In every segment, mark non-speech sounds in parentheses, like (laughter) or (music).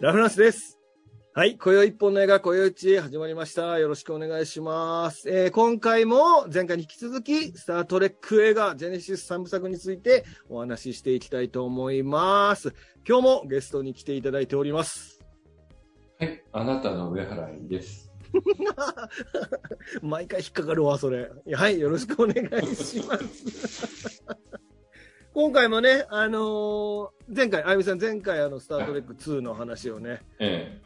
ラフランスです。はい。今宵一本の映画、今宵一始まりました。よろしくお願いします。えー今回も前回に引き続き、スタートレック映画、ジェネシス3部作についてお話ししていきたいと思います。今日もゲストに来ていただいております。はい、あなたの上原いです。(laughs) 毎回引っかかるわ、それ。はい。よろしくお願いします。(laughs) 今回もね、あのー前回、あゆみさん、前回、あの、スタートレック2の話をね、え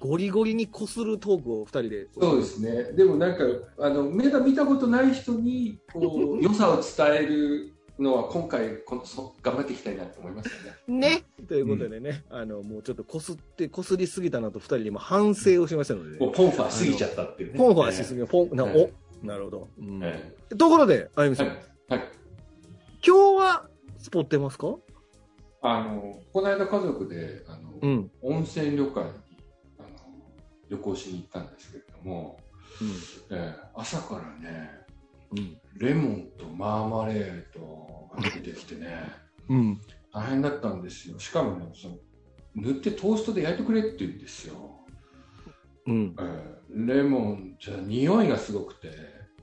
ゴリゴリにこするトークを二人で。え、そうですね。でもなんかあの目が見たことない人にこう良さを伝えるのは今回このそ頑張っていきたいなと思いますよね。ね。ということでね、あの、もうちょっとこすって、こすりすぎたなと二人で今反省をしましたので、もうポンファー過ぎちゃったっていうね。ポンファーしすぎえる、ポン、な、えお、なるほど。うんえところで、あゆみさん、はいはい。今日はスポってますか？あのこの間家族であの、うん。温泉旅館にあの旅行しに行ったんですけれども、ええ、朝からねうん。レモンとマーマレードが出てきてね。うん。大変だったんですよ。しかもね、その塗ってトーストで焼いてくれって言うんですよ。うん。えーレモンじゃ匂いがすごくて、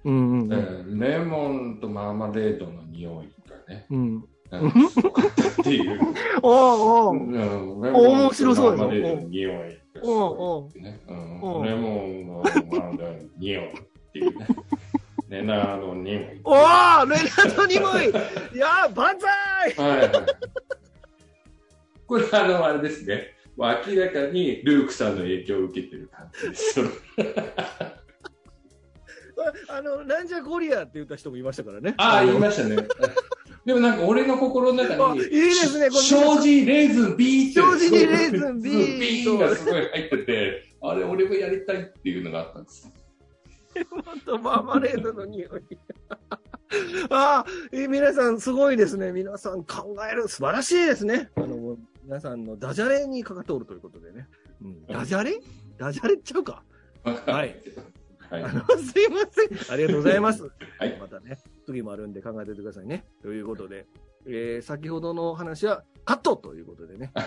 うん。うん。えーレモンとマーマレードの匂いがね、うん。うんすごかったっていう。(laughs) おうおううんレ面白そうよマーマレードの匂いがすごいレモンのマーマレードの匂いっていうね。レナーの匂い。おーレナードにもいい (laughs) やー、万歳はいはい。これあの、あれですね。明らかにルークさんの影響を受けてる感じです (laughs) よ。あの、なんじゃコリアって言った人もいましたからね。ああ、言いのましたね。(laughs) でもなんか俺の心の中に、あいいですねこの障子レーズン B って。障子にレーズン B ビーがすごい入ってて、あれ俺もやりたいっていうのがあったんです。ほんとマーマレードの匂い。ああ、え皆さんすごいですね。皆さん考える。素晴らしいですね。あの、皆さんのダジャレにかかっておるということでね。うん、ダジャレ？ダジャレっちゃうか。はい。はいあ。の、すいません。ありがとうございます。はいまたね、次もあるんで考えておいてくださいね。ということで、えー、先ほどの話はカットということでね。(laughs)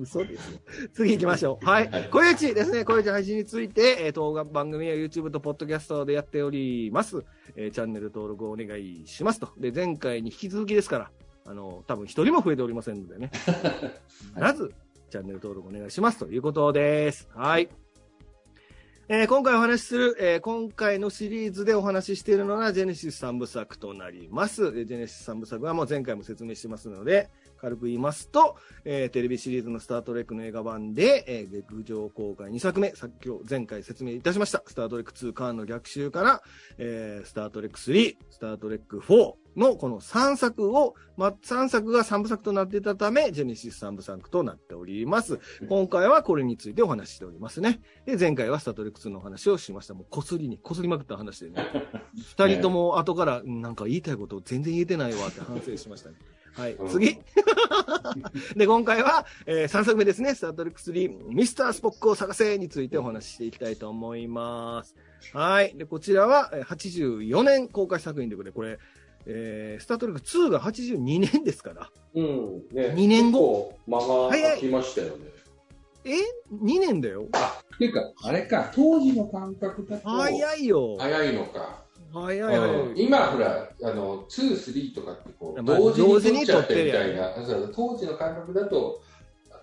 嘘ですよ。次行きましょう。はいはい。小市ですね。小市配信について、えー、動画番組や YouTube とポッドキャストでやっております。えー、チャンネル登録をお願いしますと。で、前回に引き続きですから、あの、多分一人も増えておりませんのでね。必 (laughs) ず、チャンネル登録お願いしますということです。はい。えー今回お話しする、えー今回のシリーズでお話ししているのがジェネシス3部作となります。ジェネシス3部作はもう前回も説明してますので、軽く言いますと、えーテレビシリーズのスタートレックの映画版で、えー劇場公開2作目、さっき前回説明いたしました、スタートレック2カーンの逆襲から、えースタートレック3、スタートレック4のこの3作を、ま、3作が3部作となっていたため、ジェネシス3部作となっております。今回はこれについてお話ししておりますね。で、前回はスタートレック2の話をしました。もうこすりに、こすりまくった話でね。二人とも後から、うんなんか言いたいことを全然言えてないわって反省しましたね。はいうん、次。(laughs) で、今回は、え3作目ですね。スタートレック3、ミスタースポックを探せについてお話ししていきたいと思います。はい。で、こちらは、えー84年公開作品ということで、これ、えースタートレック2が82年ですから。うん。ね二年後。間が空きましたよね。え ?2 年だよ。っていうか、あれか、当時の感覚だと。早いよ。早いのか。早い早うんい。今ほら、あの、2、3とかってこう、まあ同時にに撮っちゃってみたいな。当時の感覚だと、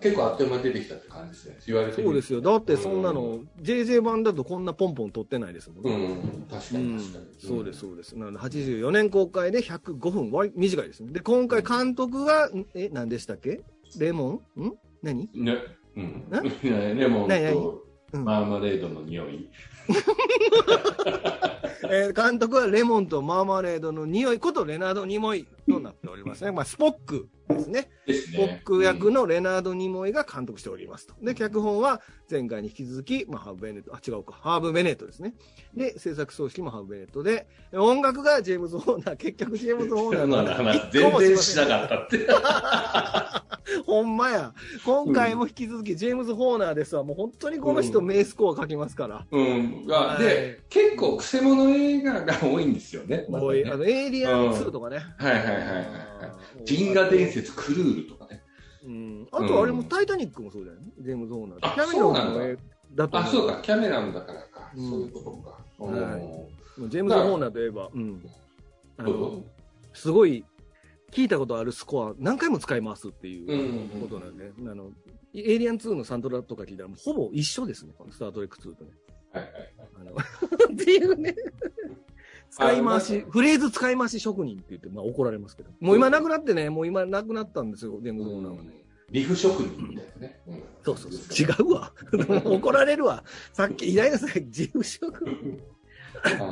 結構あっという間に出てきたって感じですね。言われてそうですよ。だってそんなの、JJ 版だとこんなポンポン撮ってないですもんうね。ん、確かうんに確かに。そうです、そうです。なので、84年公開で105分、割り短いですね。で、今回監督が、んえ、何でしたっけ？レモン？ん？何？ね。うん。(laughs) ねレモンとうんマーマレードの匂い。(laughs) えー監督はレモンとマーマレードの匂いことレナード・ニモイ。となっておりますね。まあ、スポックですね。ですスポッね。ク役のレナード・ニモイが監督しておりますと。で、脚本は前回に引き続き、まあ、ハーブ・ベネット、あ、違うか、ハーブ・ベネットですね。で、制作総指揮もハーブ・ベネットで、音楽がジェームズ・ホーナー、結局ジェームズ・ホーナーのの話全然しなかったって。(laughs) ほんまや。今回も引き続き、ジェームズ・ホーナーですわ。もう本当にこの人、名スコア書きますから。うん。あはいで、結構、くせ者映画が多いんですよね。またねあの、エイリアン2とかね。はいはいはいはいはい。あー銀河伝。説クルールとかね。うん。あと、あれもタイタニックもそうだよね。ジェームズ・ホーナー。あキャメロンの絵だと思あ、そうか、キャメランだからか。うんそういうことか。はいジェームズ・ホーナーといえば、うん。あのすごい、聞いたことあるスコア、何回も使いますっていうことなんで、あの、エイリアン2のサントラとか聞いたら、ほぼ一緒ですね、このスター・トレック2とね。はいはいはい。あの (laughs) っていうね。使い回し、フレーズ使い回し職人って言って、まあ怒られますけど。もう今なくなってね、もう今なくなったんですよ、ジェームズ・ホーナーはね。リフ職人みたいなね。うんそうそうそう。違うわ。(laughs) 怒られるわ。さっき、偉大なさい、自負職人。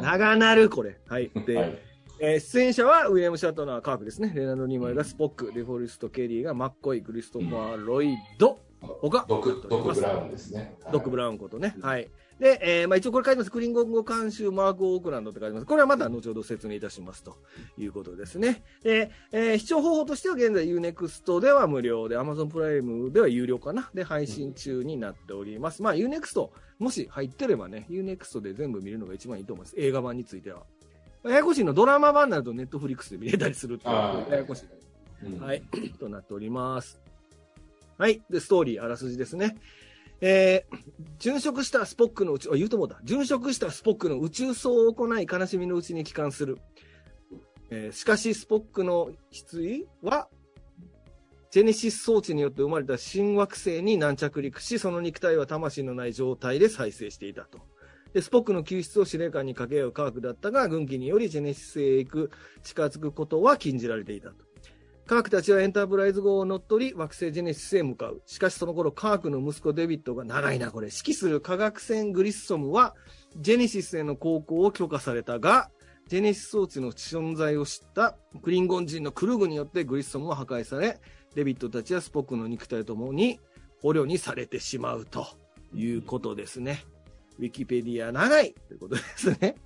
長なる、これ。はい。で、はいえー出演者はウィリアム・シャトナー、カークですね。レナード・ニーマイがスポック、デフォルスト・ケリーがマッコイ、クリストファー・ロイド、他、ドク、ドクブラウンですね。ドック・ブラウンことね。はい。で、えーまあ一応これ書いてます。クリンゴン語監修マーク・オークランドって書いてます。これはまた後ほど説明いたしますということですね。で、えー視聴方法としては現在 UNEXT では無料で、Amazon プライムでは有料かな。で、配信中になっております。まあ UNEXT、もし入ってればね、UNEXT で全部見るのが一番いいと思います。映画版については。ややこしいの、ドラマ版になると Netflix で見れたりするっていうあややこしい。うんはい、(coughs) となっております。はい。で、ストーリー、あらすじですね。えー、殉職したスポックの宇宙、言うと思った。殉職したスポックの宇宙葬を行い、悲しみのうちに帰還する。えーしかし、スポックの棺は、ジェネシス装置によって生まれた新惑星に軟着陸し、その肉体は魂のない状態で再生していたと。で、スポックの救出を司令官に掛け合う科学だったが、軍機によりジェネシスへ行く、近づくことは禁じられていたと。科学たちはエンタープライズ号を乗っ取り、惑星ジェネシスへ向かう。しかしその頃、科学の息子デビッドが長いな、これ。指揮する科学船グリッソムは、ジェネシスへの航行を許可されたが、ジェネシス装置の存在を知ったクリンゴン人のクルグによってグリッソムは破壊され、デビッドたちはスポックの肉体ともに捕虜にされてしまうということですね。ウィキペディア長いということですね。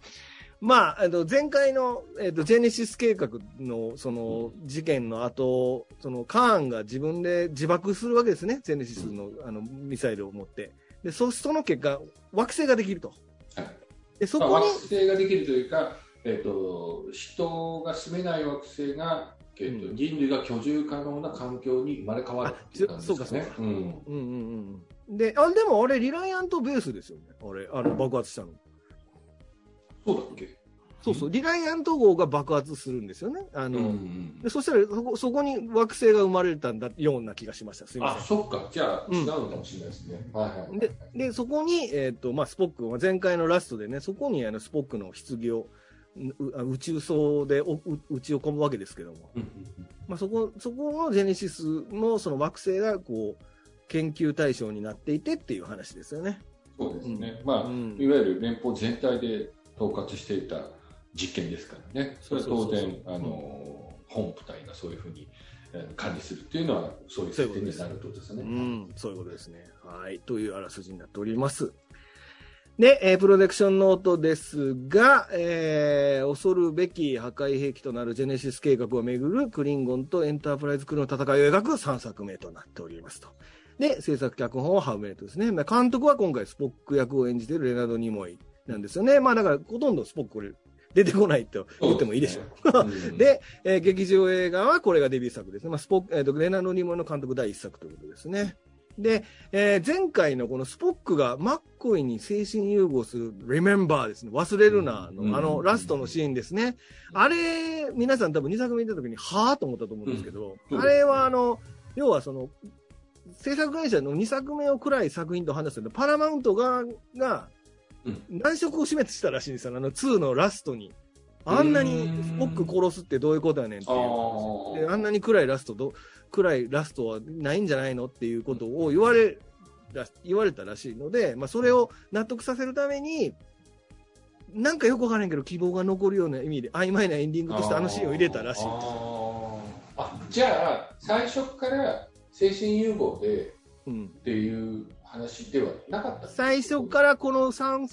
まあ、あの前回の、えっとジェネシス計画のその事件の後、そのカーンが自分で自爆するわけですね、ジェネシスのあのミサイルを持って。で、そその結果、惑星ができると。はいで、そこにまあ惑、星ができるというか、えっと人が住めない惑星が、えっとうん人類が居住可能な環境に生まれ変わるっていう感じですかねあ。そうかうんうんうんうん。で、あ、でもあれ、リライアントベースですよね。あれ、あの、爆発したの。そうだっけ？そうそう、リライアント号が爆発するんですよね。あの、うんうんでそしたらそこ、そこに惑星が生まれたんだような気がしました。すみまあ、せそっか。じゃあ、うん違うのかもしれないですね。はいはい。ん。で、で、そこに、えっ、と、まあ、スポックは前回のラストでね、そこにあのスポックの棺を、うあ宇宙層で打ち込むわけですけども、うんうんまあ、そこ、そこのジェネシスのその惑星が、こう、研究対象になっていてっていう話ですよね。そうですね。まあ、うんいわゆる連邦全体で統括していた実験ですからね。それは当然、あの、本部隊がそういうふうにえー管理するっていうのは、そういう設定になるとですね。ん、そういうことですね。はい。というあらすじになっております。で、えープロダクションノートですが、えー恐るべき破壊兵器となるジェネシス計画をめぐるクリンゴンとエンタープライズクルーの戦いを描く3作目となっておりますと。で、制作脚本はハウメイトですね。まあ監督は今回スポック役を演じているレナード・ニモイなんですよね。まあだからほとんどスポックこれ出てこないと言ってもいいでしょう。ですね、(laughs) で、えー劇場映画はこれがデビュー作ですね。まあ、スポえーとレナード・ニモイの監督第一作ということですね。で、えー前回のこのスポックがマッコイに精神融合する Remember ですね。忘れるなの、うんあのラストのシーンですね。あれ、皆さん多分2作目見た時に、はぁと思ったと思うんですけど、うんあれはあの、要はその、制作会社の2作目を暗い作品と話すのパラマウント側がうん難色を示したらしいんですよ。あの2のラストに。あんなにスポック殺すってどういうことやねんっていう。あんなに暗いラストど、暗いラストはないんじゃないのっていうことを言われら言われたらしいので、まあ、それを納得させるために、なんかよくわからへんけど、希望が残るような意味で、曖昧なエンディングとしてあのシーンを入れたらしいあじゃあ、最初から精神融合でうん、っていう話ではなかった。最初からこの3、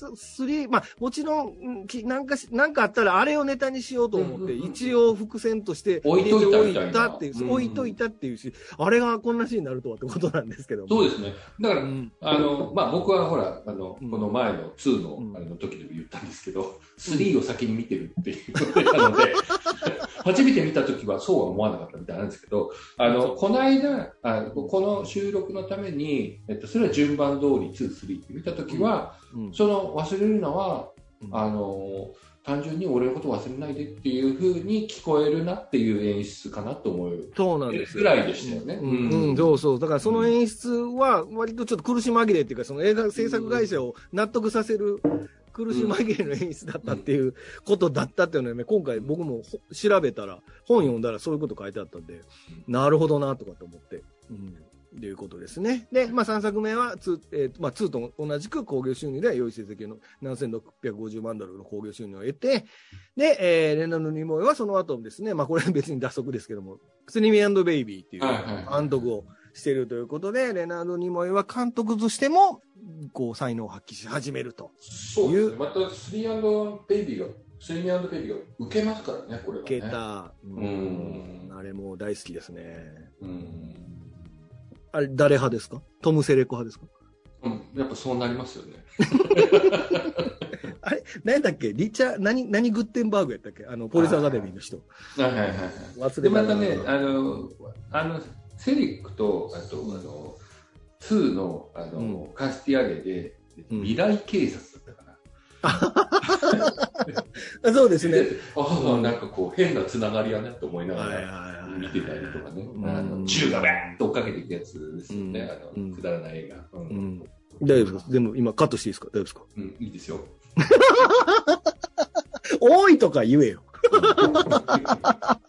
3、まあ、もちろん、なんか、なんかあったらあれをネタにしようと思って、一応伏線として置いといたっていう、置いといたっていうし、あれがこんなシーンになるとはってことなんですけどそうですね。だから、あの、まあ、僕はほら、あの、この前の2の、あれの時でも言ったんですけど、3を先に見てるっていうことなので、(laughs) 初めて見た時はそうは思わなかったみたいなんですけど、あの、この間、あこの収録のために、えっと、それは順番通り2、3って見た時は、うん。うん、その忘れるのは、うん、あの、単純に俺のこと忘れないでっていうふうに聞こえるなっていう演出かなと思う。そうなんです。ぐらいでしたよね。うん、うん、そうそう。だからその演出は割とちょっと苦し紛れっていうか、その映画制作会社を納得させる苦し紛れの演出だったっていうことだったっていうのはね、今回僕も調べたら、本読んだらそういうこと書いてあったんで、なるほどなとかと思って。うんということですね。で、まあ、3作目は2、えーまあ、2と同じく興行収入で良い成績の7650万ドルの興行収入を得て、で、えー、レナル・ニモイはその後ですね、まあ、これ別に脱足ですけども、スニミベイビーっていう監督をしているということで、レナード・ニモイは監督としても、こう、才能を発揮し始めるとそうですね。また、スリーベイビーが、スリーベイビーが受けますからね、これは、ね。受けた。うん。あれも大好きですね。うん。あれ、誰派ですか？トム・セレコ派ですか？うん、やっぱそうなりますよね。(laughs) あれ何だっけ？リチャ何、何グッテンバーグやったっけ？あの、ポリスアカデミーの人。はいはいはい。忘れで、またね、あの、あの、セリと、あと、あの、2の、あの、うん、カスティアゲで、未来警察だったかな。(laughs) そうですね。ああ、なんかこう、変なつながりやねと思いながら見てたりとかね。あの、銃がバーンと追っかけていくやつですよね。あの、くだらない映画。大丈夫ですかでも今カットしていいですか？大丈夫ですか？うん、いいですよ。(laughs) 多いとか言えよ。(laughs)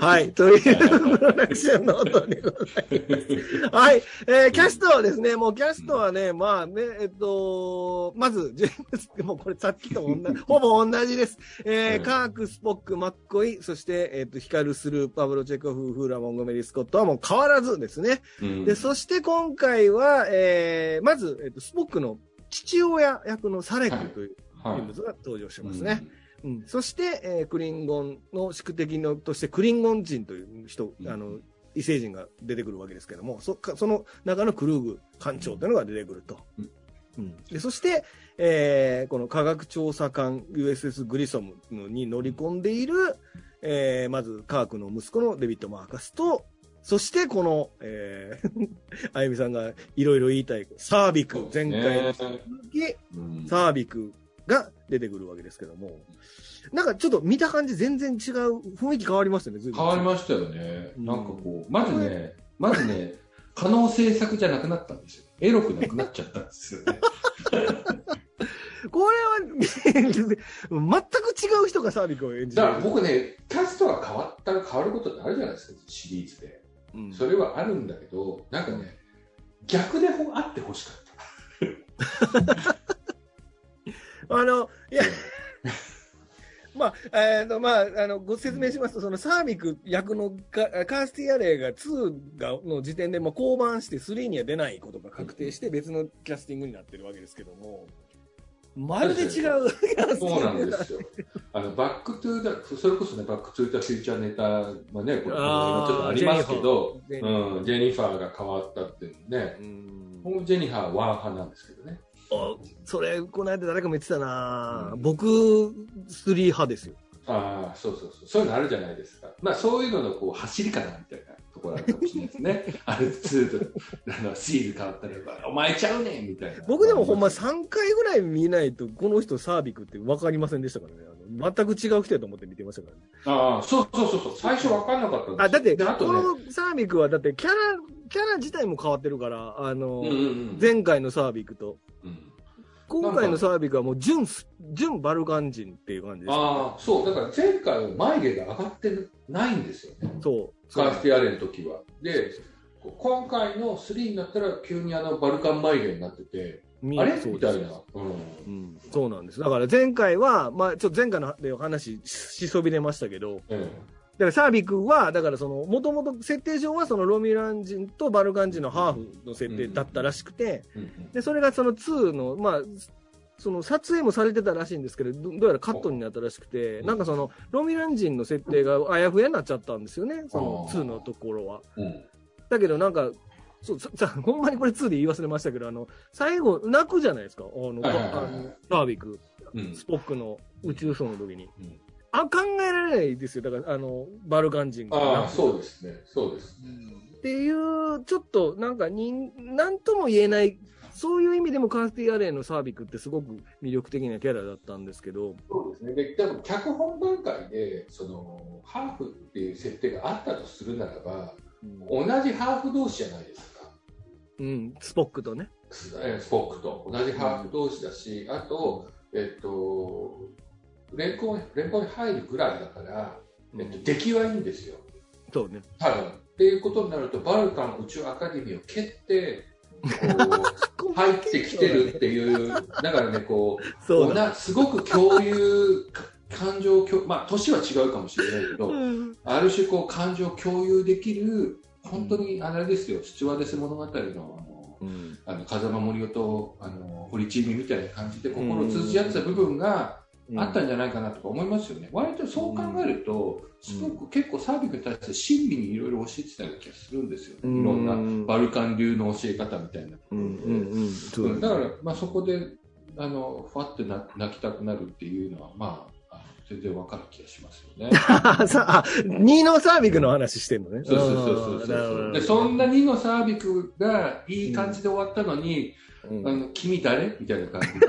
はい。というプロダクションの音でございます。はい。えー、キャストはですね、もうキャストはね、まあね、えっと、まず、ジェームス、もうこれさっきと同じ、(laughs) ほぼ同じです。えー、カーク、スポック、マッコイ、そして、えっと、ヒカルスルー、パブロ・チェコフ、フーラ・モンゴメリ・スコットはもう変わらずですね。うん、で、そして今回は、えー、まず、えっと、スポックの父親役のサレクという人物が登場しますね。はいはいうん、そして、えー、クリンゴンの宿敵のとしてクリンゴン人という人、うん、あの異星人が出てくるわけですけどもそその中のクルーグ艦長というのが出てくると。うん。うん、でそして、えー、この科学調査艦 USS グリソムに乗り込んでいる、えー、まずカークの息子のデビッド・マーカスと、そしてこの、えー、(laughs) あゆみさんがいろいろ言いたい、サービク、前回の続き、サービクが出てくるわけですけども、なんかちょっと見た感じ全然違う、雰囲気変わりましたね、変わりましたよね。なんかこう、まずね、まずね、可能性作じゃなくなったんですよ。エロくなくなっちゃったんですよね。これは、(laughs) 全く違う人がサービクを演じる。だから僕ね、キャストが変わったら変わることってあるじゃないですか、シリーズで。うん、それはあるんだけど、なんかね、逆であってほしかった。(laughs) あの、いや、(laughs) まあ、えーとまあ、あのご説明しますと、そのサービク役のカカースティアレイが2がの時点で、まあ、降板して3には出ないことが確定して、別のキャスティングになってるわけですけども、まるで違うキャスティングそうなんですよ。あの Back to the、それこそね、 Back to the Future ネタはね、これ、ちょっとありますけど、ジェニ,、ジェニファーが変わったっていうね、うん、ジェニファーはワン派なんですけどね。それ、この間誰かも言ってたな、うん、僕、スリー派ですよ。ああ、そうそうそう。そういうのあるじゃないですか。まあ、そういうののこう走り方みたいなところあるかもしれないですね。(laughs) ある程度、あの、シール変わったら、お前ちゃうねんみたいな。僕でもほんま3回ぐらい見ないと、この人サービクって分かりませんでしたからね。あの全く違う人やと思って見てましたからね。ああ、そうそうそうそう。最初分かんなかったんですあ、だって、ね、このサービクは、だってキャラ、キャラ自体も変わってるから、あの、うんうんうん、前回のサービクと。うん今回のサービクはもう純、純バルカン人っていう感じです、ね、ああ、そう。だから前回は眉毛が上がってないんですよね。そう。カースティアレの時は。で、今回の3になったら急にあのバルカン眉毛になってて、あれ？みたいな、うん、うん。そうなんです。だから前回は、まあちょっと前回ので話しそびれましたけど、からサービクは、だからその、もともと設定上はそのロミュラン人とバルカン人のハーフの設定だったらしくて、で、それがその2の、まあ、その撮影もされてたらしいんですけど、どどうやらカットになったらしくて、うん。なんかその、ロミュラン人の設定があやふやになっちゃったんですよね、そのあー2のところは。うん。だけどなんか、そうさ (laughs) さほんまにこれ2で言い忘れましたけど、あの、最後、泣くじゃないですか、あの、バービク、うん。スポックの宇宙走の時に。うんあ、考えられないですよ。だから、あの、バルカン人があそうですね。そうですね。っていう、ちょっとなんか人、なんとも言えない、そういう意味でもカースティアレイのサービクってすごく魅力的なキャラだったんですけど、そうですね。で、多分脚本段階で、その、ハーフっていう設定があったとするならば、同じハーフ同士じゃないですか。うん、スポックとね。スポックと同じハーフ同士だし、あと、えっと、連邦連邦に入るぐらいだから、えっと、出来はいいんですよ。そうね。多分。っていうことになると、バルカン宇宙アカデミーを蹴って、(laughs) こう、入ってきてるっていう、だからね、こう、そうなすごく共有、か感情共、まあ、年は違うかもしれないけど、うんある種こう、感情を共有できる、本当にあれですよ、スチュワーデス物語の、あの、うんあの風間森夫と、あの、堀ちえみみたいな感じで、心を通じ合ってた部分があったんじゃないかなとか思いますよね。割とそう考えると、すごく結構サービスに対して親身にいろいろ教えてたような気がするんですよ。いうん。ろんなバルカン流の教え方みたいな。うんだから、まあ、そこであのファってな泣きたくなるっていうのは、まあ、全然わかる気がしますよね。(laughs) さあ、2のサービクの話してんのね。そうそうそうそうでそんな2のサービクがいい感じで終わったのに、うん。あの君誰？みたいな感じで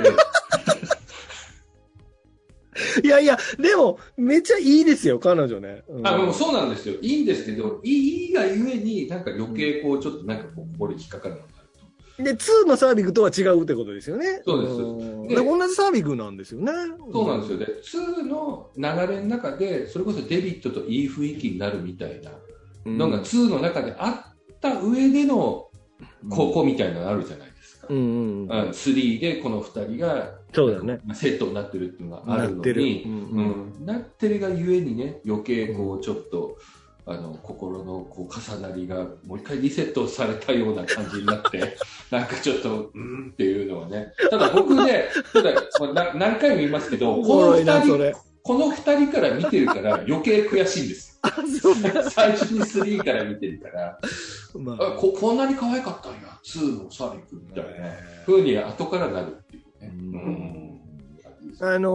(laughs) いやいや、でも、めっちゃいいですよ、彼女ね。うんあもうそうなんですよいいんですけどいいがゆえになんか余計こうちょっとなんかこう心に引っかかるのがあると。で、2のサービクとは違うってことですよね。そうですんでで同じサービクなんですよね。そうなんですよ。で、2の流れの中で、それこそデビットといい雰囲気になるみたいなうんのが2の中であった上での高校みたいなのあるじゃないですか。うん。うん、3でこの2人がそうだね。まあセットになってるっていうのがあるのに、うんううんんなってるがゆえにね、余計こうちょっと、あの心のこう重なりがもう一回リセットされたような感じになって、(laughs) なんかちょっと、うんっていうのはね。ただ僕ね、ただまあな何回も言いますけど、おこのもろいな、二人、それ。この二人から見てるから余計悔しいんです。(laughs) (laughs) 最初に3から見てるから、まあここんなに可愛かったんや、2のサビ君みたいな風に後からなるっていうね。うんうんあの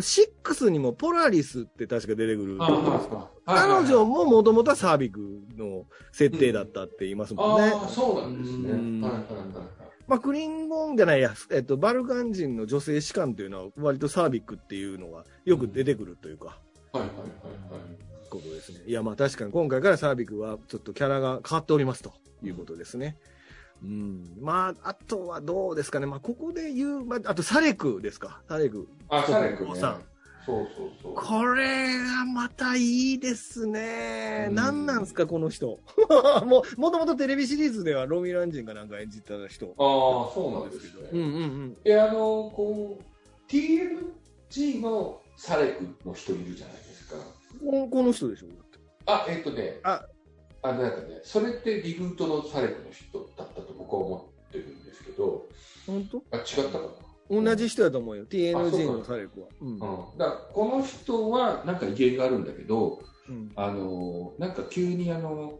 ー、6にもポラリスって確か出てくる。あ彼女ももともとはサービクの設定だったって言いますもんね。ああ、そうなんですね。うんはいはいはいまあ、クリンゴンじゃないや、えっと、バルカン人の女性士官というのは、割とサービックっていうのがよく出てくるというか、はい。はいはいはいはい。ことですね。いや、まあ確かに今回からサービックはちょっとキャラが変わっておりますということですね。うん。まあ、あとはどうですかね。まあ、ここで言う、まあ、あとサレクですか。サレク。あ、サレクね。さんそうそうそう。これがまたいいですね。うん何なんすか、この人。(laughs) もう、もともとテレビシリーズではロミラン人かなんか演じてた人。ああ、そうなんですね。うんうんうん。いや、あの、こう、TMG のサレクの人いるじゃないですか。ここの人でしょ。あ、えっ、とね、ああのなんかね、それってリブートのサレクの人だったと僕は思ってるんですけど、本当？あ、違ったかな？同じ人やと思うよ。あ TNG のサレクは。うん。うん、だからこの人はなんか威厳があるんだけど、うん。あのなんか急にあの、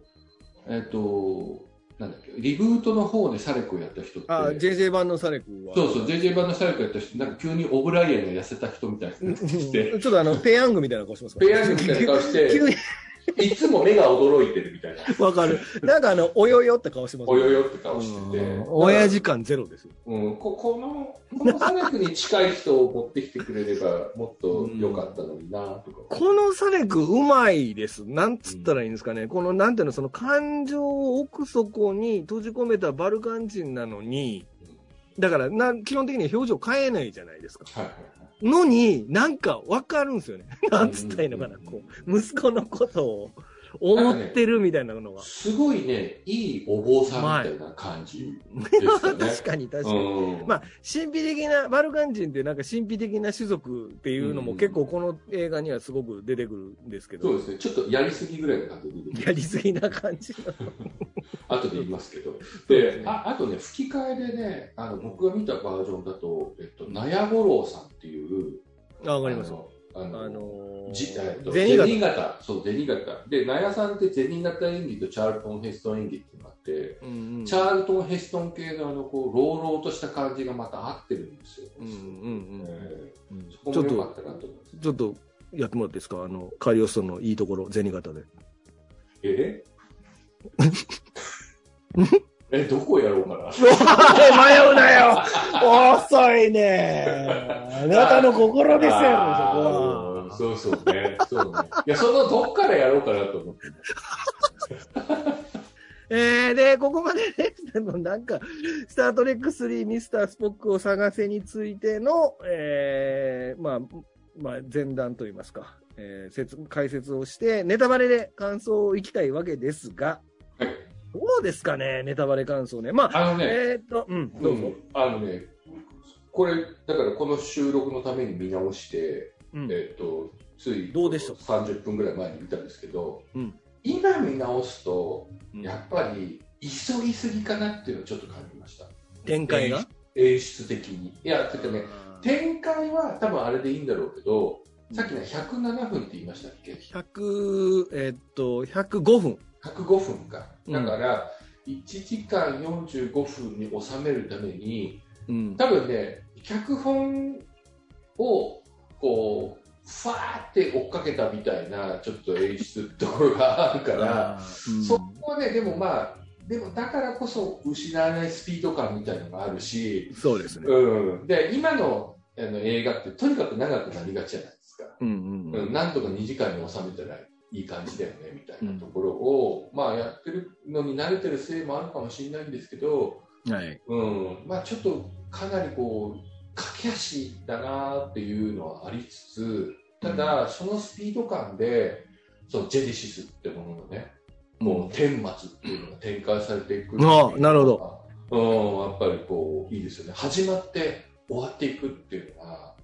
えっ、と、なんだっけ、リブートの方でサレクをやった人って、あ、JJ 版のサレクは。そうそう、JJ 版のサレクやった人、なんか急にオブライエンが痩せた人みたいうんになってきて、(laughs) ちょっとあの、ペヤングみたいな顔してますペヤングみたいな顔して、(laughs) 急に、(laughs) いつも目が驚いてるみたいな、わかる。なんかあの、およよって顔してますおよよって顔しててうん、親父感ゼロですよ。うん、ここの、このサレクに近い人を持ってきてくれれば、もっと良かったのにな、とか。このサレクうまいです。なんつったらいいんですかね。この、なんていうの、その感情を奥底に閉じ込めたバルカン人なのに、だからな、基本的には表情変えないじゃないですか。はいはいのに、なんかわかるんですよね。(laughs) なんつったらいいのかな。うんこう、息子のことを、思ってるみたいなのが。すごいね、いいお坊さんみたいな感じでね。(laughs) 確かに確かに。うんまあ、神秘的な、バルカン人ってなんか神秘的な種族っていうのも結構この映画にはすごく出てくるんですけど。そうですね。ちょっとやりすぎぐらいの感じで。やりすぎな感じの。(laughs) 後で言いますけど。ですねでああとね、吹き替えでね、あの僕が見たバージョンだと、えっと、納屋五郎さんっていう、あわかりますよ。あの、あのー。そう、銭形。で、納屋さんって銭形演技とチャールトン・ヘストン演技っていうのがあって、うんうんチャールトン・ヘストン系のあの、こう、朗々とした感じがまた合ってるんですよ。うんうんうんえうんーそこちょっと、も良かったなと思います。ちょっとやってもらっていいですか？あの、カリオストのいいところ、銭形で。え？(laughs) え、どこやろうかな？(laughs) 迷うなよ遅いね (laughs) あなたの心ですよ、そこは。そうそうね。そうね。いや、そのどっからやろうかなと思って。(laughs) えー、で、ここまでね、あのなんか、スタートレック3ミスタースポックを探せについての、えー、まあ、まあ、前段といいますか、えー説、解説をして、ネタバレで感想をいきたいわけですが、はい。どうですかね、ネタバレ感想ね。まあ、あのね、えーっと、うん、どうぞ。んあのね、これ、だからこの収録のために見直して、うんえっ、と、ついどうでした？30分ぐらい前に見たんですけど、うん今見直すと、うんやっぱり急ぎすぎかなっていうのをちょっと感じました。展開が？演出的に。いや、ちょっとね、展開は多分あれでいいんだろうけど、さっきね、107分って言いましたっけ？100、えーっと、105分。105分か。うんだから、1時間45分に収めるために、うん。多分ね、脚本を、こう、ファーって追っかけたみたいな、ちょっと演出ところがあるから、うんそこはね、でもまあ、でもだからこそ失わないスピード感みたいのがあるし、そうですね。うん。で、今のあの映画ってとにかく長くなりがちじゃないですか。うんうんうん、なんとか2時間に収めたらいい感じだよねみたいなところを、まあやってるのに慣れてるせいもあるかもしれないんですけど、うん。はい。うん、まあちょっとかなりこう駆け足だなっていうのはありつつただそのスピード感でそのジェネシスってもののねこう天末っていうのが展開されていくああなるほど、うん、やっぱりこういいですよね始まって終わっていくっていうのが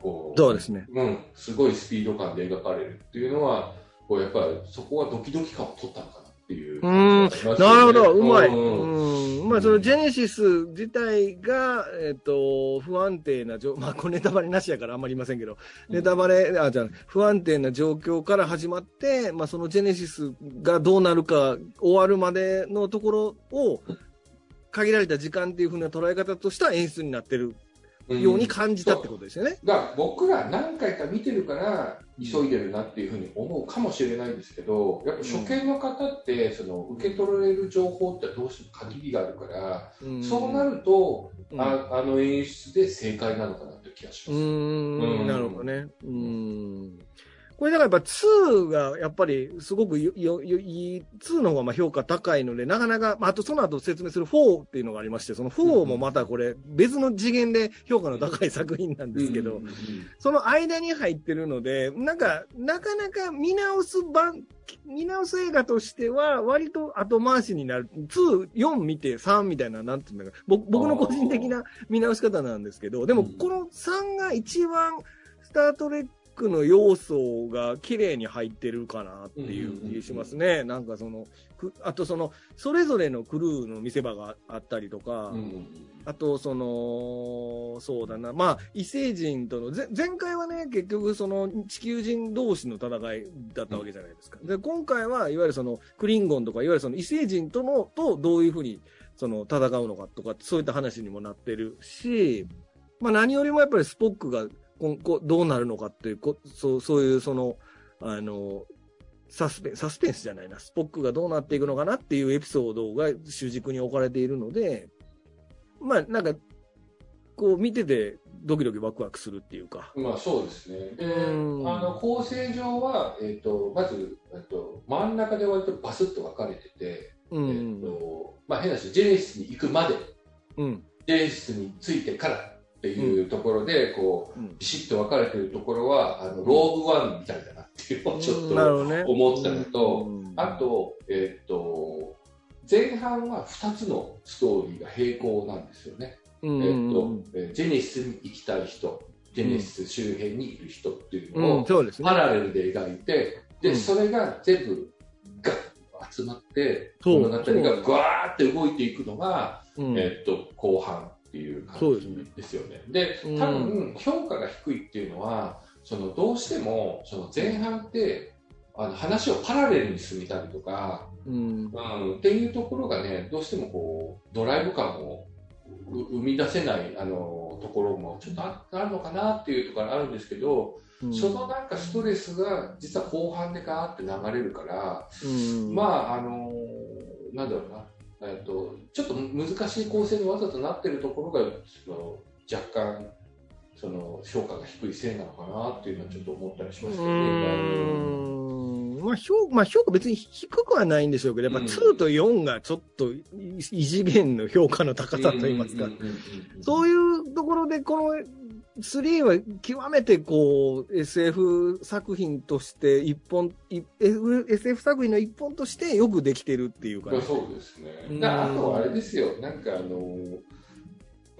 こうそうですね。うん、すごいスピード感で描かれるっていうのは、こうやっぱりそこはドキドキ感を取ったのかなっていう。うーんなるほど、うまい。うんうん。まあ、そのジェネシス自体が、えっ、と、不安定な状、まあ、これネタバレなしやからあんまり言いませんけど、ネタバレ、あ、じゃあ不安定な状況から始まって、まあ、そのジェネシスがどうなるか終わるまでのところを、限られた時間っていうふうな捉え方とした演出になってるように感じたってことですよね。だから僕ら何回か見てるから急いでるなっていうふうに思うかもしれないんですけどやっぱ初見の方ってその受け取られる情報ってどうしても限りがあるから、うんそうなると、うんああの演出で正解なのかなって気がしうます。ーうんん、なるほどね。うーん。これだからやっぱ2がやっぱりすごくよよよいい、2の方がまあ評価高いので、なかなか、まあ、あとその後説明する4っていうのがありまして、その4もまたこれ別の次元で評価の高い作品なんですけど、その間に入ってるので、なんか、なかなか見直す版、見直す映画としては、割と後回しになる。2、4見て3みたいな、なんていうんだか、僕僕の個人的な見直し方なんですけど、でもうん。この3が一番、スタートレックの要素が綺麗に入ってるかなっていう気しますね。なんかその、くあとその、それぞれのクルーの見せ場があったりとか、うんあと、その、そうだな、まあ、異星人との、ぜ前回はね、結局、その、地球人同士の戦いだったわけじゃないですか。で、今回は、いわゆるその、クリンゴンとか、いわゆるその異星人との、と、どういうふうに、その、戦うのかとか、そういった話にもなってるし、まあ、何よりもやっぱりスポックが、ここどうなるのかっていう、こそう、そういう、その、あの、サスペン、サスペンスじゃないな、スポックがどうなっていくのかなっていうエピソードが主軸に置かれているので、まあ、なんか、こう見ててドキドキワクワクするっていうか。まあそうですね。で、うんあの構成上は、えっ、と、まず、えっと、真ん中で割とバスッと分かれてて、うえっ、ん。と、まあ変な話、ジェネシスに行くまで、うん。ジェネシスについてからっていうところで、こう、うん。ビシッと分かれてるところは、あの、ローグワンみたいだなっっていうのをちょっと思ったのと、ね、あと、えー、っと、前半は2つのストーリーが並行なんですよね。えー、っと、ジェネシスに行きたい人、ジェネシス周辺にいる人っていうのを、パラレルで描いて、で、それが全部ガッ集まって、物語がぐわーって動いていくのが、えっと、後半っていう感じですよね。で多分、評価が低いっていうのは、そのどうしてもその前半ってあの話をパラレルに進みたりとか、うん、うん、っていうところがねどうしてもこうドライブ感を生み出せないあのところもちょっとあるのかなっていうところがあるんですけど、うん、そのなんかストレスが実は後半でガーって流れるから、うん、まああのなんだろうなえっと、ちょっと難しい構成にわざとなってるところがその若干その評価が低いせいなのかなっていうのはちょっと思ったりしますけど。ね。まあ評まあ、評価別に低くはないんでしょうけど、やっぱ2と4がちょっと異次元の評価の高さといいますか、そういうところで、この3は極めてこう SF 作品として一本、SF 作品の一本としてよくできてるっていうか、ね、そうですね。あとあれですよ、なんかあの、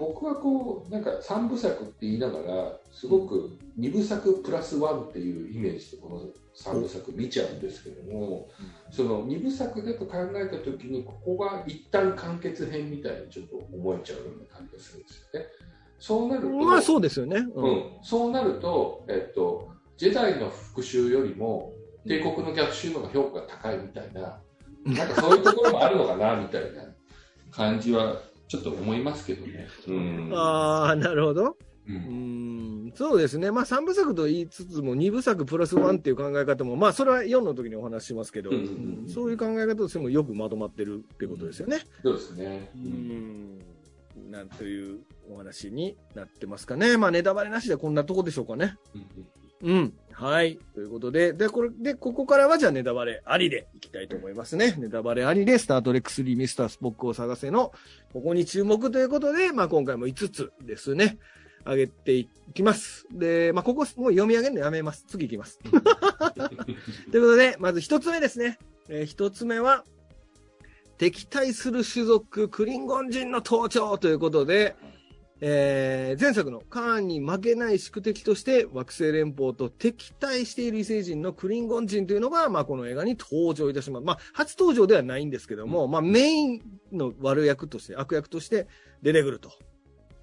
僕はこう、なんか3部作って言いながら、すごく2部作プラス1っていうイメージでこの3部作見ちゃうんですけども、その2部作だと考えた時に、ここが一旦完結編みたいにちょっと思えちゃうような感じがするんですよね。そうなると、まあそうですよね。うん、そうなると、えっと、ジェダイの復讐よりも、帝国の逆襲の方が評価が高いみたいな、なんかそういうところもあるのかな、みたいな感じは、ちょっと思いますけどね。うん、ああ、なるほど。うん、そうですね。まあ3部作と言いつつも2部作プラス1っていう考え方も、まあそれは4の時にお話ししますけど、うんそういう考え方としてもよくまとまってるってことですよね。そうですね。うんなんというお話になってますかね。まあ、ネタバレなしでこんなとこでしょうかね。うん。はい。ということで、で、これ、で、ここからはじゃあネタバレありでいきたいと思いますね。ネタバレありで、スタートレック3ミスタースポックを探せの、ここに注目ということで、まあ今回も5つですね。上げていきます。で、まあここ、もう読み上げるのやめます。次いきます。(laughs) ということで、まず1つ目ですね。えー、1つ目は、敵対する種族、クリンゴン人の登場ということで、えー、前作のカーンに負けない宿敵として惑星連邦と敵対している異星人のクリンゴン人というのが、まあ、この映画に登場いたします。まあ、初登場ではないんですけども、うん、まあ、メインの悪役として、悪役として出てくると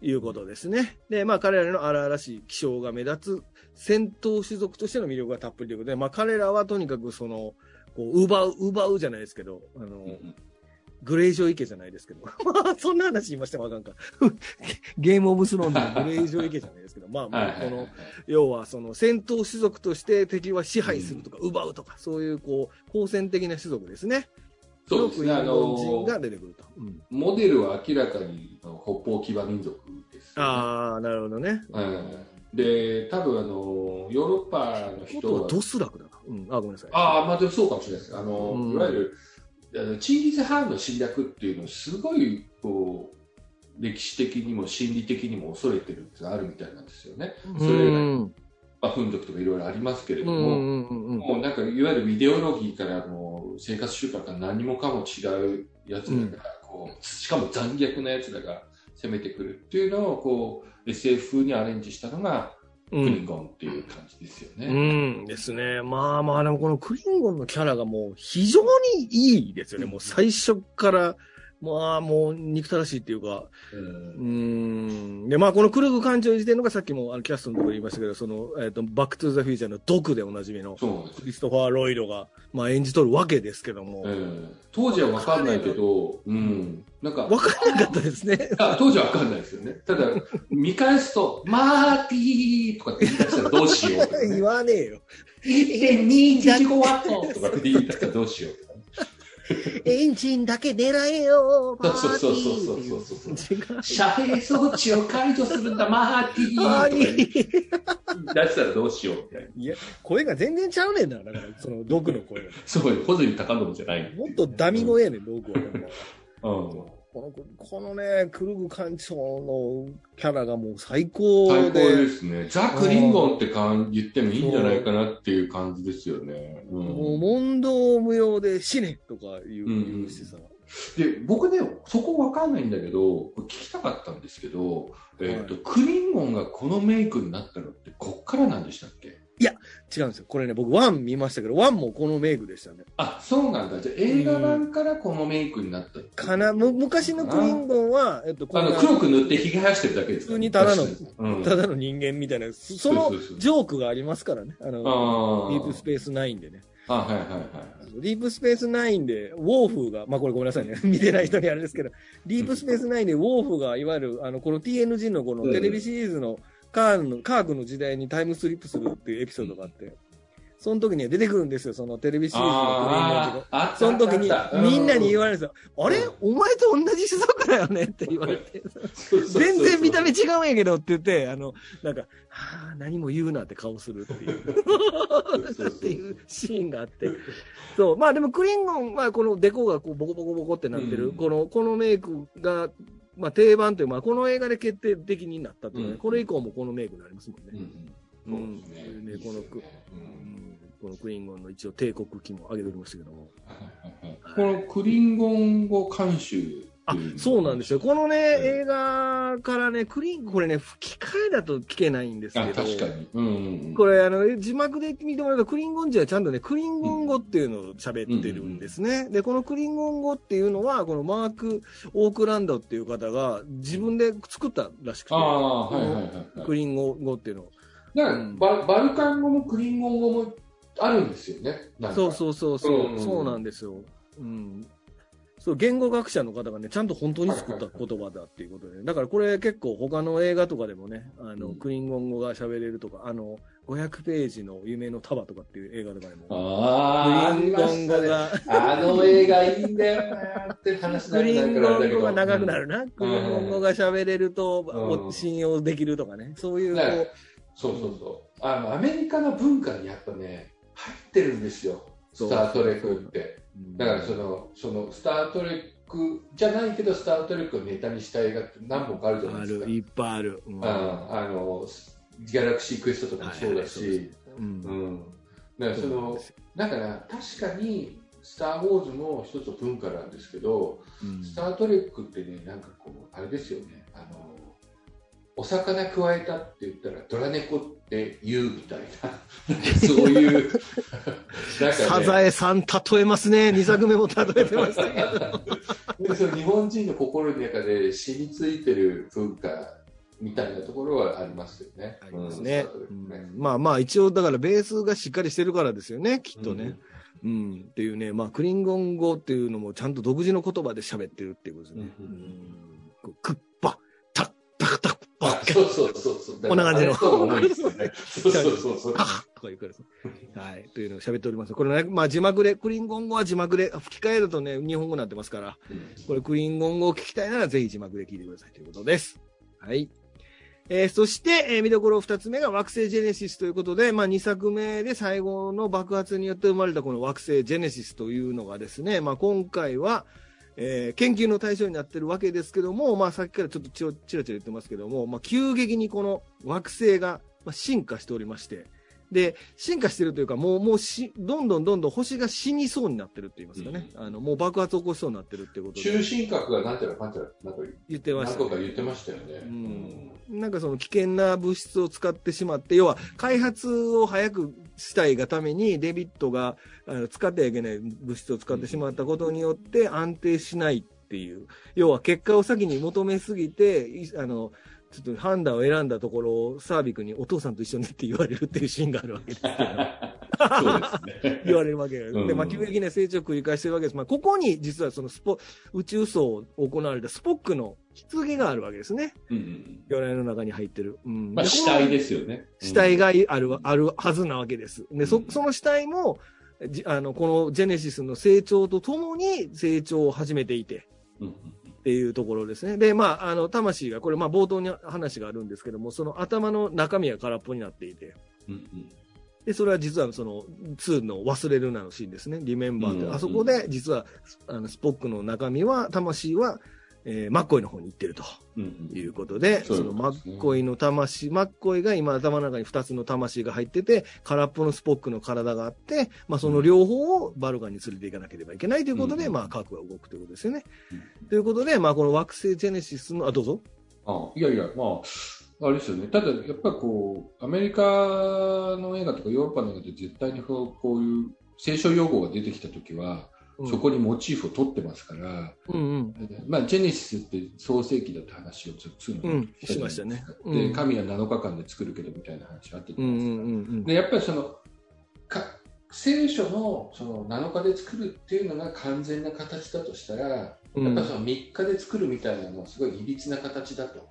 いうことですね。で、まあ、彼らの荒々しい気象が目立つ戦闘種族としての魅力がたっぷりということで、まあ、彼らはとにかくその、こう、奪う、奪うじゃないですけど、あの、うんグレージョイ家 (laughs) (laughs) じゃないですけど。まあ、そんな話言いましたもあかんか。ゲームオブスローンのグレージョイ家じゃないですけど、まあまあ、この、要はその戦闘種族として敵は支配するとか、奪うとか、そういうこう、好戦的な種族ですね。そうですね。あのが出てくると。うん、モデルは明らかに北方騎馬民族です、ね、ああ、なるほどね。うん、で、多分あの、ヨーロッパの人は。ドスラクだな。うん。あ、ごめんなさい。ああ、まあでもそうかもしれないです。あの、うん、いわゆる、チンギス・ハーンの侵略っていうのをすごいこう歴史的にも心理的にも恐れてるってのがあるみたいなんですよね。それまあ、フン族とかいろいろありますけれども、もうなんかいわゆるイデオロギーからも生活習慣から何もかも違うやつらが、こうしかも残虐なやつらが攻めてくるっていうのをこう SF 風にアレンジしたのがクリンゴンっていう感じですよね。うん、うん、ですね。まあまあ、でもこのクリンゴンのキャラがもう非常にいいですよね。もう最初からまあ、もう憎たらしいっていうか、うん。で、まあ、このクルグ艦長にしてるのがさっきもあのキャストのところ言いましたけど、その、えっ、ー、と、バックトゥザフューチャーの毒でおなじみの、クリストファー・ロイドが、まあ、演じ取るわけですけども。えー、当時はわかんないけど、うん。なんか。わかんなかったですね。(laughs) あ当時はわかんないですよね。ただ、見返すと、マーティーとかって言い出したらどうしよう、ね、(laughs) 言わねえよ。1.215ワットとかって言い出したらどうしよう。(laughs) エンジンだけ狙えよそうそうそうそうそうそう遮蔽装置を解除するんだ、マーティー出したらどうしようみたいな。いや、声が全然ちゃうねんな。だから、その、毒の声が。そうよ、小泉高信じゃない。もっとダミ声やねん、毒は。うん。この、このね、クルグ艦長のキャラがもう最高で。最高ですね。ザ・クリンゴンって感言ってもいいんじゃないかなっていう感じですよね。うん、もう問答無用で死ねとか言う,、言うしさ。で、僕ね、そこわかんないんだけど、聞きたかったんですけど、えっ、ー、と、はい、クリンゴンがこのメイクになったのってこっからなんでしたっけ？いや、違うんですよ。これね、僕、ワン見ましたけど、ワンもこのメイクでしたね。あ、そうなんだ。じゃ映画版からこのメイクになったかな。む昔のクリンゴンは、えっと、あの、黒く塗ってひげ生やしてるだけです普通にただの、うん、ただの人間みたいな、そのジョークがありますからね。あの、ディープスペース9でね。あ、はいはいはい。ディープスペース9で、ウォーフが、まあこれごめんなさいね。(laughs) 見てない人にあれですけど、ディープスペース9でウォーフが、いわゆる、あの、この TNG のこのテレビシリーズの、カーの、カークの時代にタイムスリップするっていうエピソードがあって、その時には出てくるんですよ、そのテレビシリーズのクリーンマーとその時にみんなに言われるんですよ。あれ？お前と同じ種族だよねって言われて。全然見た目違うんやけどって言って、あの、なんか、はあ、何も言うなって顔するっていう。っていうシーンがあって。そう。まあでもクリンゴンはこのデコがこうボコボコボコってなってる、うん、この、このメイクが、まあ定番という、まあこの映画で決定的になったというね、うん、これ以降もこのメイクになりますもんね。うこの、このクリンゴンの一応帝国機も挙げておりましたけども。このクリンゴン語監修あ、そうなんですよ。このね、映画からね、クリン、これね、吹き替えだと聞けないんですけど。確かに。うん、これ、あの、字幕で見てもらうと、クリンゴン字はちゃんとね、クリンゴン語っていうのを喋ってるんですね。で、このクリンゴン語っていうのは、このマーク・オークランドっていう方が自分で作ったらしくて、あはいはいはい、クリンゴン語っていうのを。だから、うん、ババルカン語もクリンゴン語もあるんですよね。そうそうそうそう、うん、そうなんですよ。うん。そう、言語学者の方がね、ちゃんと本当に作った言葉だっていうことで、だからこれ結構他の映画とかでもね、あの、うん、クリンゴン語が喋れるとか、あの、500ページの夢の束とかっていう映画とかでも。ああ、クリンゴン語が。あの映画いいんだよなって話クリンゴン語が長くなるな。クリンゴン語が喋れると、信用できるとかね。そういうこう、そうそうそう。あの、アメリカの文化にやっぱね、入ってるんですよ。スタートレックって。だからその、その、スタートレックじゃないけど、スタートレックをネタにした映画って何本かあるじゃないですか。ある、いっぱいある。うん、ああの、ギャラクシークエストとかもそうだし、うん。だからその、だから確かに、スター・ウォーズも一つの文化なんですけど、うん、スター・トレックってね、なんかこう、あれですよね、あの、お魚くわえたって言ったらドラ猫って言うみたいな、(laughs) そういう、ね、サザエさん例えますね。2作目も例えてましたけど。(laughs) でその日本人の心の中で染みついてる文化みたいなところはありますよね。ありますね。うん、ねまあまあ一応だからベースがしっかりしてるからですよね、きっとね。うん、うん、っていうね、まあクリンゴン語っていうのもちゃんと独自の言葉で喋ってるっていうことですね。うん、そうそうそうそう。こんな感じの。そうそうそうそう。とか言うからですはい。というのを喋っております。これね、まあ字幕で、クリンゴン語は字幕で、吹き替えるとね、日本語になってますから、これクリンゴン語を聞きたいならぜひ字幕で聞いてくださいということです。はい。えー、そして、えー、見どころ二つ目が惑星ジェネシスということで、まあ二作目で最後の爆発によって生まれたこの惑星ジェネシスというのがですね、まあ今回は、えー、研究の対象になってるわけですけども、まあ、さっきからちょっとちらちら言ってますけども、まあ、急激にこの惑星が進化しておりまして、で、進化してるというか、もう、もうし、どんどんどんどん星が死にそうになってるって言いますかね。うん、あの、もう爆発起こしそうになってるってことで。中心核がなんていうか、なんていうか、なんか言ってました、ね。何個か言ってましたよね。うん。なんかその危険な物質を使ってしまって、要は開発を早くしたいがために、デビットがあの使ってはいけない物質を使ってしまったことによって安定しないっていう。要は結果を先に求めすぎて、あの、ちょっと判断を選んだところを、サービクにお父さんと一緒にって言われるっていうシーンがあるわけですけど。(laughs) そうですね。(laughs) 言われるわけです。で、まあ、急激な成長を繰り返してるわけです。まあ、ここに実はそのスポ、宇宙層を行われたスポックの棺があるわけですね。うん。魚雷の中に入ってる。うん。まあ、死体ですよね。死体がある、あるはずなわけです。で、そ、その死体も、あの、このジェネシスの成長とともに成長を始めていて。うんっていうところですね。で、まあ、あの、魂が、これ、まあ、冒頭に話があるんですけども、その頭の中身が空っぽになっていて、うんうん、で、それは実はその、2の忘れるなのシーンですね。リメンバーって、あそこで、実は、あの、スポックの中身は、魂は、えーマッコイの方に行ってるとうんいうことで、そういそうのマッコイの魂、マッコイが今頭の中に2つの魂が入ってて、空っぽのスポックの体があって、まあその両方をバルカンに連れていかなければいけないということで、うんまあ核が動くということですよね。ということで、まあこの惑星ジェネシスの、あ、どうぞ。あいやいや、まあ、あれですよね。ただ、やっぱりこう、アメリカの映画とかヨーロッパの映画で絶対にこういう聖書用語が出てきたときは、うんそこにモチーフを取ってますから、うんうん。まあ、ジェネシスって創世記だって話をちょっと2のしましたねうんで、神は7日間で作るけどみたいな話あったじゃうんうないですか。んうんで、やっぱりその、か聖書のその7日で作るっていうのが完全な形だとしたら、うん。やっぱりその3日で作るみたいなのはすごいいびつな形だと。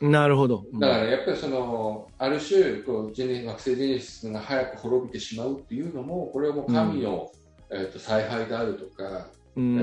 なるほど。だからやっぱりその、ある種こうジェネ、惑星ジェネシスが早く滅びてしまうっていうのも、これはもう神の、えー、と采配であるとか、うん。え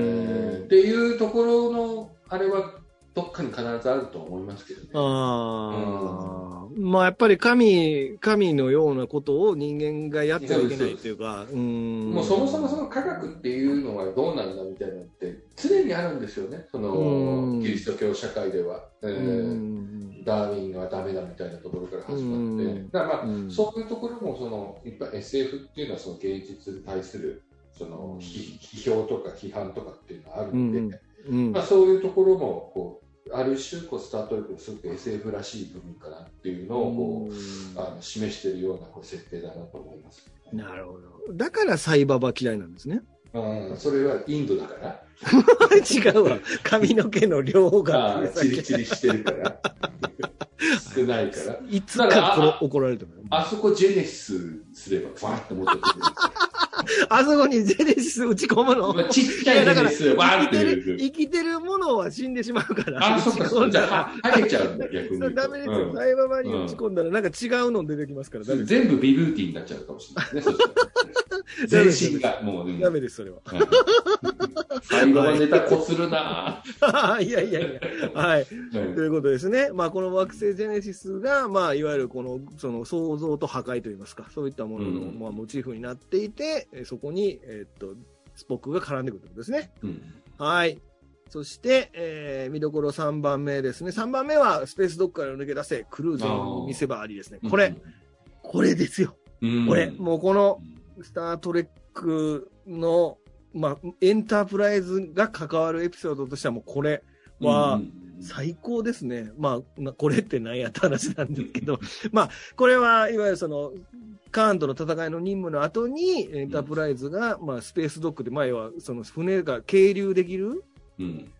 ーっていうところの、あれはどっかに必ずあると思いますけどね。ああ、まあやっぱり神、神のようなことを人間がやってはいけないっていうか、うん。もうそもそもその科学っていうのはどうなんだみたいなのって常にあるんですよね、そうん。のキリスト教社会では。えうーん、ダーウィンはダメだみたいなところから始まって、うん。だからまあ、うんそういうところもそのいっぱい SF っていうのはその芸術に対するそのうん批批評とか批判とかっていうのはあるうんので、うんまあ、そういうところもこうある種こうスター・トレックのすごく SF らしい部分かなっていうのをこう、あの示しているようなこう設定だなと思います、なるほど。だからサイババ嫌いなんですね。うん、それはインドだから (laughs) 違うわ。髪の毛の量 (laughs) あがあ、チリチリしてるから。(laughs) 少ないから。いつかこれ怒られると思う。あそこジェネシスすれば、バーって持ってくる。あそこにジェネシス打ち込むの？まあちっちゃいジェネシスバーって入れるる、生きてるものは死んでしまうから。あ、そっか、打ち込んじゃはげちゃうんだ、(laughs) 逆にダメですよ。うんサイババに打ち込んだら、なんか違うの出てきますから。全部ビルーティンになっちゃうかもしれないね。(laughs) 全身が、もう、うんダメです、それは。うん最後はネタこするな (laughs) いやいやいや。はい。ぁ。ということですね。まあ、この惑星ジェネシスが、まあ、いわゆるこの、その創造と破壊といいますか、そういったものの、うんまあ、モチーフになっていて、えーそこに、えーっと、スポックが絡んでくるということですね。うんはい。そして、えー見どころ3番目ですね。3番目は、スペースドッグから抜け出せ、クルーズの見せ場ありですね。これ、、これですよ。うんこれ、もうこの、スタートレックの、まあ、エンタープライズが関わるエピソードとしてはもうこれはうん最高ですね。まあ、なこれって何やった話なんですけど、(laughs) まあ、これはいわゆるその、カーンとの戦いの任務の後に、エンタープライズが、まあ、スペースドックで、前はその船が係留できる。うん。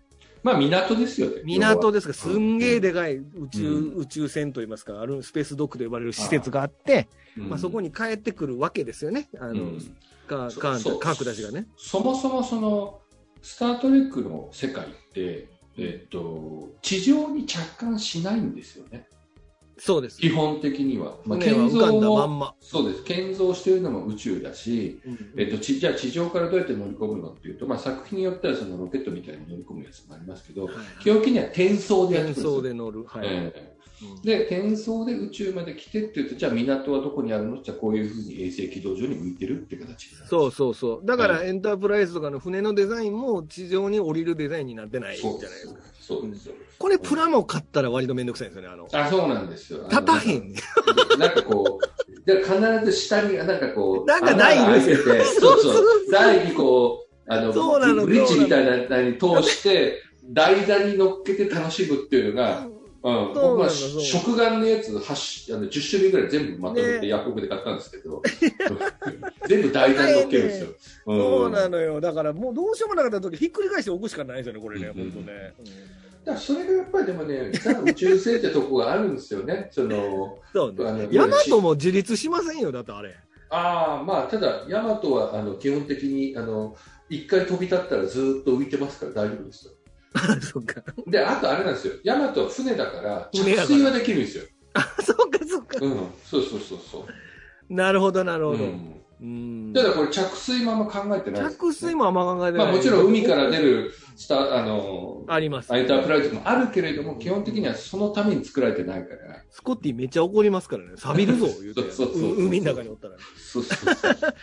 まあ、港ですよね。港ですが、すんげえで、でかい宇宙、うん。宇宙船といいますか、あるスペースドックと呼ばれる施設があって、うんまあ、そこに帰ってくるわけですよね。あの、うんカそカーンカークたちがね。そもそもその、スター・トレックの世界って、えっと、地上に着艦しないんですよね。そうです。基本的には。まあ、建造浮かんだまんも、ま。そうです。建造しているのも宇宙だし、えっと、ちじゃあ地上からどうやって乗り込むのっていうと、まあ、作品によってはそのロケットみたいに乗り込むやつもありますけど、はい基本的には転送でやってるんですよ送で乗る。はい。ええうんで、転送で宇宙まで来てって言うと、じゃあ港はどこにあるの？じゃあこういうふうに衛星軌道上に向いてるって形そうそうそう。だから、はエンタープライズとかの船のデザインも地上に降りるデザインになってないじゃないですか。そうです。これ、プラモ買ったら割とめんどくさいんですよね。あの、あ、そうなんですよ。立たへん。なんかこう、で必ず下に、なんかこう、なんか台穴が開いてて、そうそう。台にこう、あのブリッジみたいなのに通して、台座に乗っけて楽しむっていうのが、僕は食玩のやつ8あの10種類ぐらい全部まとめてねヤフオクで買ったんですけど、(laughs) 全部台座に乗っけるんですよ。んそうなのよ。だから、もうどうしようもなかった時、ひっくり返して置くしかないですよね、これね、うん本当ね。だそれがやっぱりでもね、ザ宇宙船ってとこがあるんですよね。(laughs) その、そうあのね。ヤマトも自立しませんよ、だってあれ。ああ、まあ、ただ、ヤマトは、あの、基本的に、あの、一回飛び立ったらずっと浮いてますから大丈夫ですよ。(laughs) そっか。で、あとあれなんですよ。ヤマトは船だから、着水はできるんですよ。そっか、そっか。うん。そうそうそうそう。なるほど、なるほど。うん。うん。ただこれ着水もあんま考えてないです、着水もあんま考えてない。まあもちろん海から出るスタあの、あります。エンタープライズもあるけれども、基本的にはそのために作られてないから。スコッティめっちゃ怒りますからね。錆びるぞ、言うて。そうそうそうそうう海の中におったらね。そうそうそう。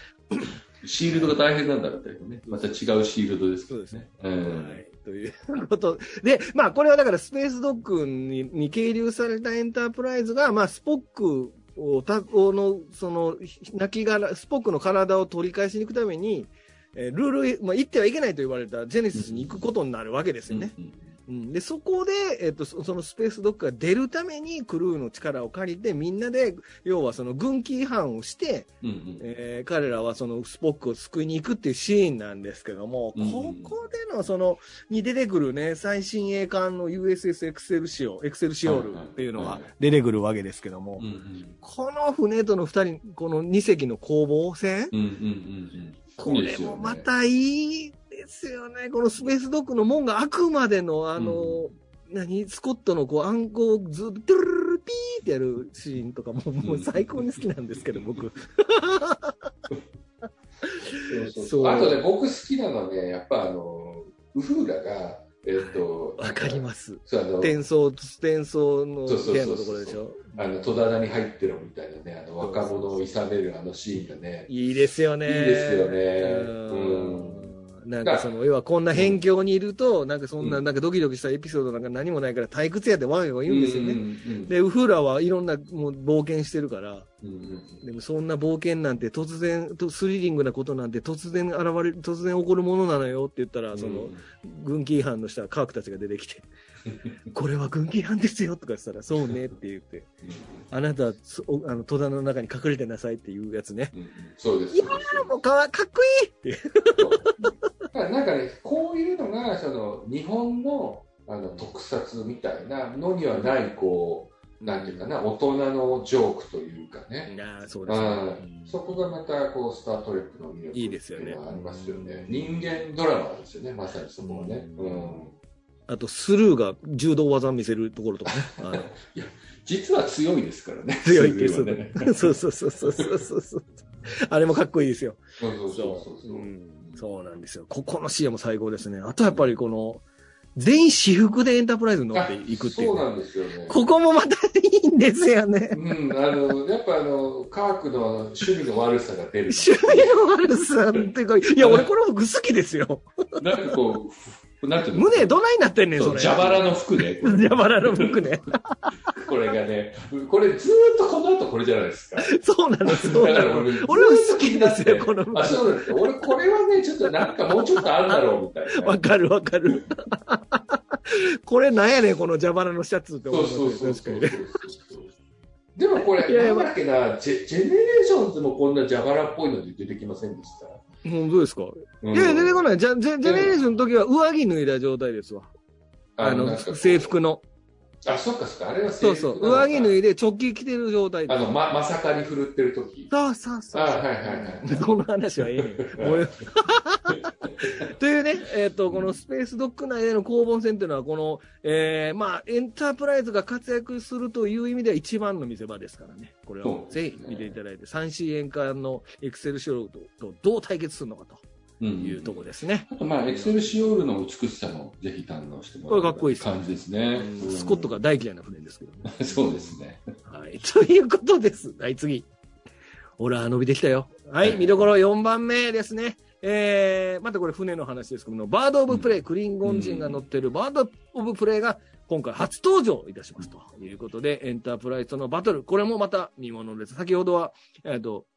(laughs) シールドが大変なんだろうけどね。また違うシールドですけどね。うん。はいということで、まあこれはだからスペースドッグにに係留されたエンタープライズが、まあスポックを、たの、その、亡きがスポックの体を取り返しに行くために、えールール、まあ、行ってはいけないと言われたジェネシスに行くことになるわけですよね。うんうん、で、そこで、えっと、そそのスペースドッグが出るためにクルーの力を借りて、みんなで、要はその軍機違反をして、うんうん。えー彼らはそのスポックを救いに行くっていうシーンなんですけども、うん。ここでのその、に出てくるね、最新鋭艦の USS エクセルシオ、エクセルシオールっていうのが出てくるわけですけども、うんうん。この船との二人、この二隻の攻防戦、うんうんうんうん。これもまたいいですよね。このスペースドッグの門が開くまでの、あの、何、スコットのこう暗号をずっと、ルルルルピーってやるシーンとかも、もう最高に好きなんですけど、僕。(laughs) そうそうそう。あとね、僕好きなのはね、やっぱあの、ウフーラが、えっ、と、わかります。そう、あの、転送、転送の部屋のところでしょ？あの、戸棚に入ってるみたいなね、あの、若者をいさめるあのシーンがね、いいですよね。いいですよね。うんなんかその、要はこんな辺境にいると、なんかそんな、うん。なんかドキドキしたエピソードなんか何もないから退屈やってわがが言うんですよね。うんうんで、ウフーラはいろんなもう冒険してるから、うんうんでもそんな冒険なんて突然、とスリリングなことなんて突然現れる、突然起こるものなのよって言ったら、その、軍機違反のしたカークたちが出てきて、(laughs) これは軍機違反ですよとか言ったら、そうねって言って、あなたはそあの戸棚の中に隠れてなさいっていうやつね。うんうん。そうです。いやーもうかわかっこいいって。そうだなんかね、こういうのが、その、日本の、あの、特撮みたいなのにはない、こう、なんていうかな、大人のジョークというかね。いやーそううですね。ん、そこがまた、こう、スター・トレックの魅力いいですよねありますよね。人間ドラマですよね、まさにそこはね。ううんん。あと、スルーが柔道技見せるところとかね。(laughs) あの実は強いですからね。強いってそれはね。(laughs) そうそうそうそうそうそうそう。あれもかっこいいですよ。そうそうそうそそうう。うんそうなんですよ。ここのシーンも最高ですね。あとやっぱりこの、全員私服でエンタープライズに乗っていくっていうね。そうなんですよね。ここもまたいいんですよね。うん、あの、やっぱあの、カークの趣味の悪さが出る。(laughs) 趣味の悪さっていうか、いや、俺この服好きですよ。なんかこう、なんて胸どないなってんねん、そ、れ。蛇腹の服ね。(laughs) 蛇腹の服ね。(laughs) これがね、これずーっとこの後これじゃないですか。そうなの、そうなの。俺俺も好きですよ、この服あ、そうなんですよ。俺これはね、ちょっとなんかもうちょっとあるだろうみたいな。わかるわかる。(laughs) これなんやねん、この蛇腹のシャツって思そうそうね。そうそう確かにね。でもこれ、なんだっけな、ジェ Generations もこんな蛇腹っぽいので出てきませんでした。本当ですか？うんいや出てこない。ジャジェネレーションの時は上着脱いだ状態ですわ。あの制服の。あ、そっかそっか、あれはそうそう。上着脱いで直帰着てる状態。あの、ま、まさかに振るってる時。そうそうそう。あはいはいはい。(laughs) この話はええねん。(laughs) (laughs) というね、えっ、と、このスペースドッグ内での攻防戦というのは、この、えー、まあ、エンタープライズが活躍するという意味では一番の見せ場ですからね。これはそうぜひ見ていただいて、三 C 円間のエクセルショーととどう対決するのかうんというところですね。あとまあ、エクセルシオールの美しさもぜひ堪能してもらこれかっこいいですね感じですね。うんスコットが大嫌いな船ですけどね。う (laughs) んそうですね。はい。(laughs) ということです。はい、次。ほら、伸びてきたよ。はい、見どころ4番目ですね。えー、またこれ船の話ですけども、バード・オブ・プレイ、クリンゴン人が乗ってるバード・オブ・プレイが今回初登場いたしますと。いうことで、エンタープライズとのバトル、これもまた見ものです。先ほどは、えっ、と、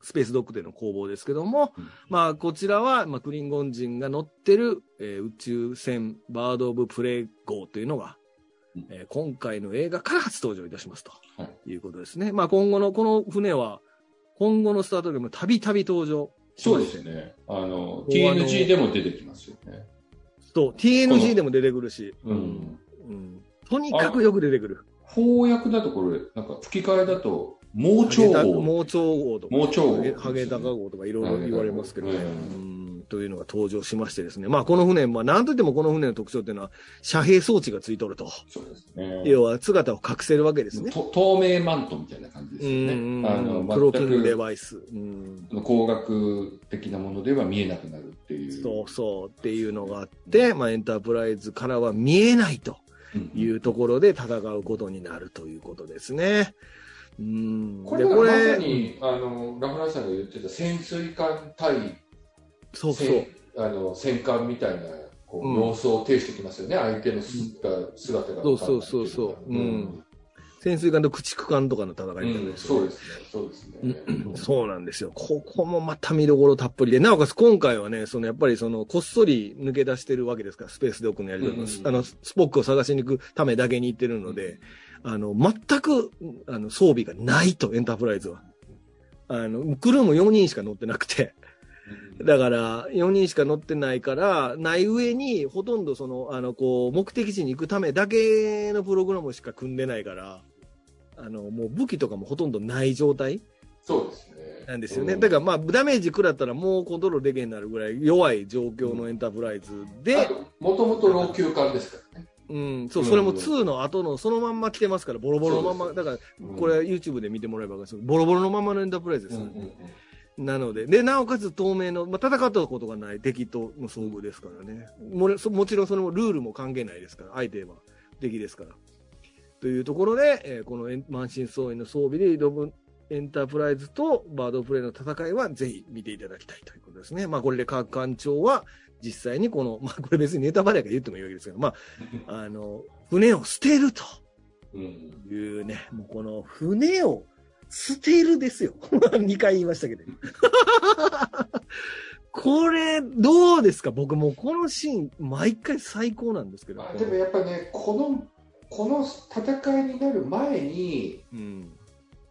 スペースドッグでの攻防ですけども、うん。まあ、こちらは、まあ、クリンゴン人が乗ってる、えー宇宙船バード・オブ・プレイ号というのが、うん。えー今回の映画から初登場いたしますと。はい。いうことですね。まあ今後の、この船は、今後のスタートでもたびたび登場しそうですね。あの、TNG でも出てきますよね。そう、TNG でも出てくるし、うん。うんとにかくよく出てくる。翻訳だとこれ、なんか吹き替えだと、盲腸ハゲタ王。盲腸王とか、盲腸王ハゲタカ号とかいろいろ言われますけどね、うんうんというのが登場しましてですね。まあこの船、まあなんといってもこの船の特徴っていうのは、遮蔽装置がついとると。そうですね。要は姿を隠せるわけですね。と透明マントみたいな感じですようんね。あの、クローキングデ全バイス。うんく工学的なものでは見えなくなるっていう。そうそうっていうのがあって、まあ、エンタープライズからは見えないとうんいうところで戦うことになるということですね。うん。これはまさに、あの、ラフランさんが言ってた潜水艦対そうそう。戦あの戦艦みたいなここう様子を呈してきますよね、相手の姿がそうそうそうそう。うん。潜水艦と駆逐艦とかの戦いみたいな、ねうん、そうですね。そうですね。そうなんですよ。ここもまた見どころたっぷりで、なおかつ今回はね、そのやっぱりその、こっそり抜け出してるわけですから、スペースドッグのやり方、うん、あの、スポックを探しに行くためだけに行ってるので、うん、あの、全く、あの、装備がないと、エンタープライズは。あの、クルーも4人しか乗ってなくて、だから、4人しか乗ってないから、ない上に、ほとんどその、あの、こう、目的地に行くためだけのプログラムしか組んでないから、あの、もう武器とかもほとんどない状態そうですね。なんですよね。だからまあ、ダメージ食らったらもうコントロールできへんなるぐらい弱い状況のエンタープライズで。もともと老朽化ですからね。うん、そう、それも2の後のそのまんま来てますから、ボロボロのまま、だから、これは YouTube で見てもらえば分かるボロボロのままのエンタープライズですよね。なので、で、なおかつ透明の、まあ、戦ったことがない敵との遭遇ですからね。ももちろんそのルールも関係ないですから、相手は敵ですから。というところで、えー、この満身創痍の装備で挑むエンタープライズとバードプレイの戦いはぜひ見ていただきたいということですね。まあこれで各艦長は実際にこの、まあこれ別にネタバレが言ってもいいわけですけど、まあ、(laughs) あの、船を捨てるというね、もうこの船を捨てるですよ。(laughs) 2回言いましたけど。(laughs) これ、どうですか？僕もこのシーン、毎回最高なんですけど。でもやっぱね、このこの戦いになる前に、うん、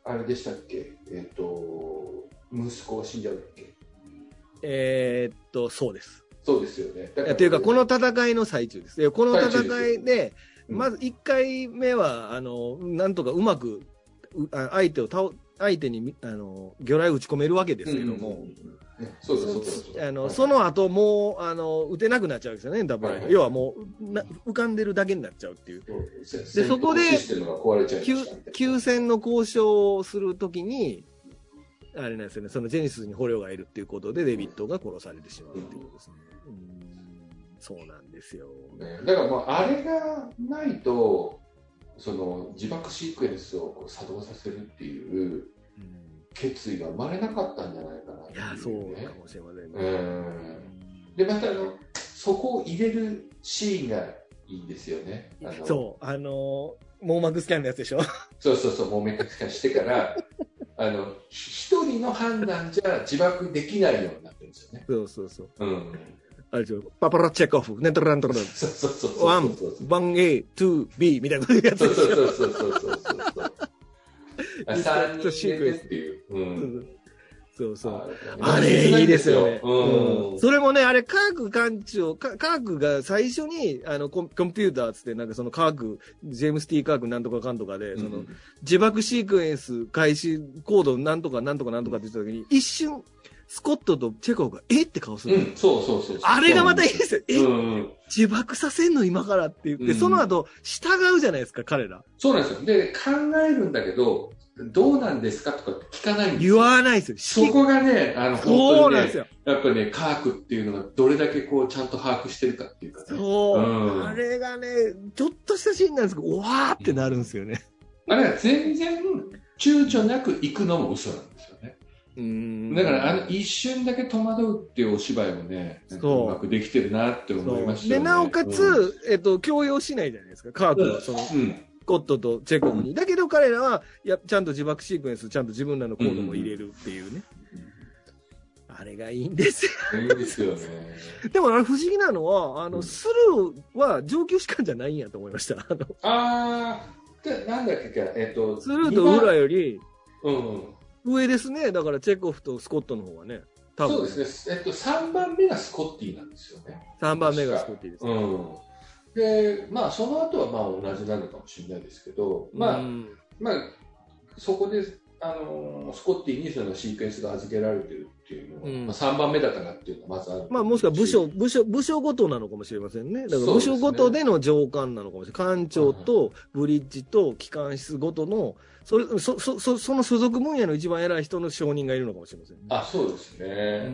あれでしたっけ、えっ、ー、と、息子死んじゃうっけ？えー、っと、そうです。そうですよね。というか、この戦いの最中です。この戦いで、まず1回目は、あの、なんとかうまく、相手を倒、相手に、あの、魚雷打ち込めるわけですけども、そうそうあの、その後もう、あの、打てなくなっちゃうんですよね、ダブル、はい、要はもうな、浮かんでるだけになっちゃうっていう。で、そこで、休戦の交渉をするときに、あれなんですよね、そのジェニスに捕虜がいるっていうことで、デビットが殺されてしまうっていうことですね。うん、そうなんですよ。ね、だからもう、あれがないと、その自爆シークエンスをこう作動させるっていう、決意が生まれなかったんじゃないかな、ね、いや、そうかもしれませんね。で、またあの、そこを入れるシーンがいいんですよね。そう、あのー、網膜スキャンのやつでしょ？そうそうそう、網膜スキャンしてから、(laughs) あの、一人の判断じゃ自爆できないようになってるんですよね。そうそうそう。うん。あれでしょ、パパラチェコフ、ネトラントラン。そうそうそうそう。ワン、ワン A、ツー B みたいなやつそうそうそうそうそうそう。(laughs) 3人目っていう。うん、そうそう。あれ、いいですよね。うん。それもね、あれ、科学館長、科学が最初に、あのコ、コンピューターつって、なんかその科学、ジェームス・ティー・科学なんとかかんとかで、その、自爆シークエンス開始コードなんとかなんとかなんとかって言った時に、一瞬、スコットとチェコフが、えって顔する、うん、そうそうそうあれがまたいいですよ。え、うん、自爆させんの今からって言って、うん、その後、従うじゃないですか、彼ら。そうなんですよ。で、考えるんだけど、どうなんですかとか聞かないんですよ。言わないですよ。そこがね、あの、本当に、ね、やっぱね、科学っていうのがどれだけこう、ちゃんと把握してるかっていうかね。そう。うん、あれがね、ちょっとしたシーンなんですけど、わーってなるんですよね。あれは全然、躊躇なく行くのも嘘なんですよね。うんだからあの一瞬だけ戸惑うっていうお芝居もね、うまくできてるなって思いましたよね。で、なおかつ、うん、えっと、強要しないじゃないですか、科学は。その、うんコットとチェコフに。だけど彼らは、や、ちゃんと自爆シークエンス、ちゃんと自分らのコードも入れるっていうね。あれがいいんですよ。いいですよね。でもあれ不思議なのは、あの、スルーは上級士官じゃないんやと思いました。あのあなんだっけえっ、ー、と。スルーとウーラより、うん、上ですね。だからチェコフとスコットの方はね。そうですね。えっと、3番目がスコッティなんですよね。3番目がスコッティです、ね。うん。で、まあ、その後はまあ同じなのかもしれないですけど、まあ、まあ、そこで、あのスコッティにそのシークエンスが預けられてるっていうのは、うん、まあ、3番目だからっていうのはまずある。まあ、もしくは部署、部署、部署ごとなのかもしれませんね。だから部署ごとでの上官なのかもしれない。艦長とブリッジと機関室ごとの、それ、そ、そ、そその所属分野の一番偉い人の承認がいるのかもしれませんね。あ、そうですね。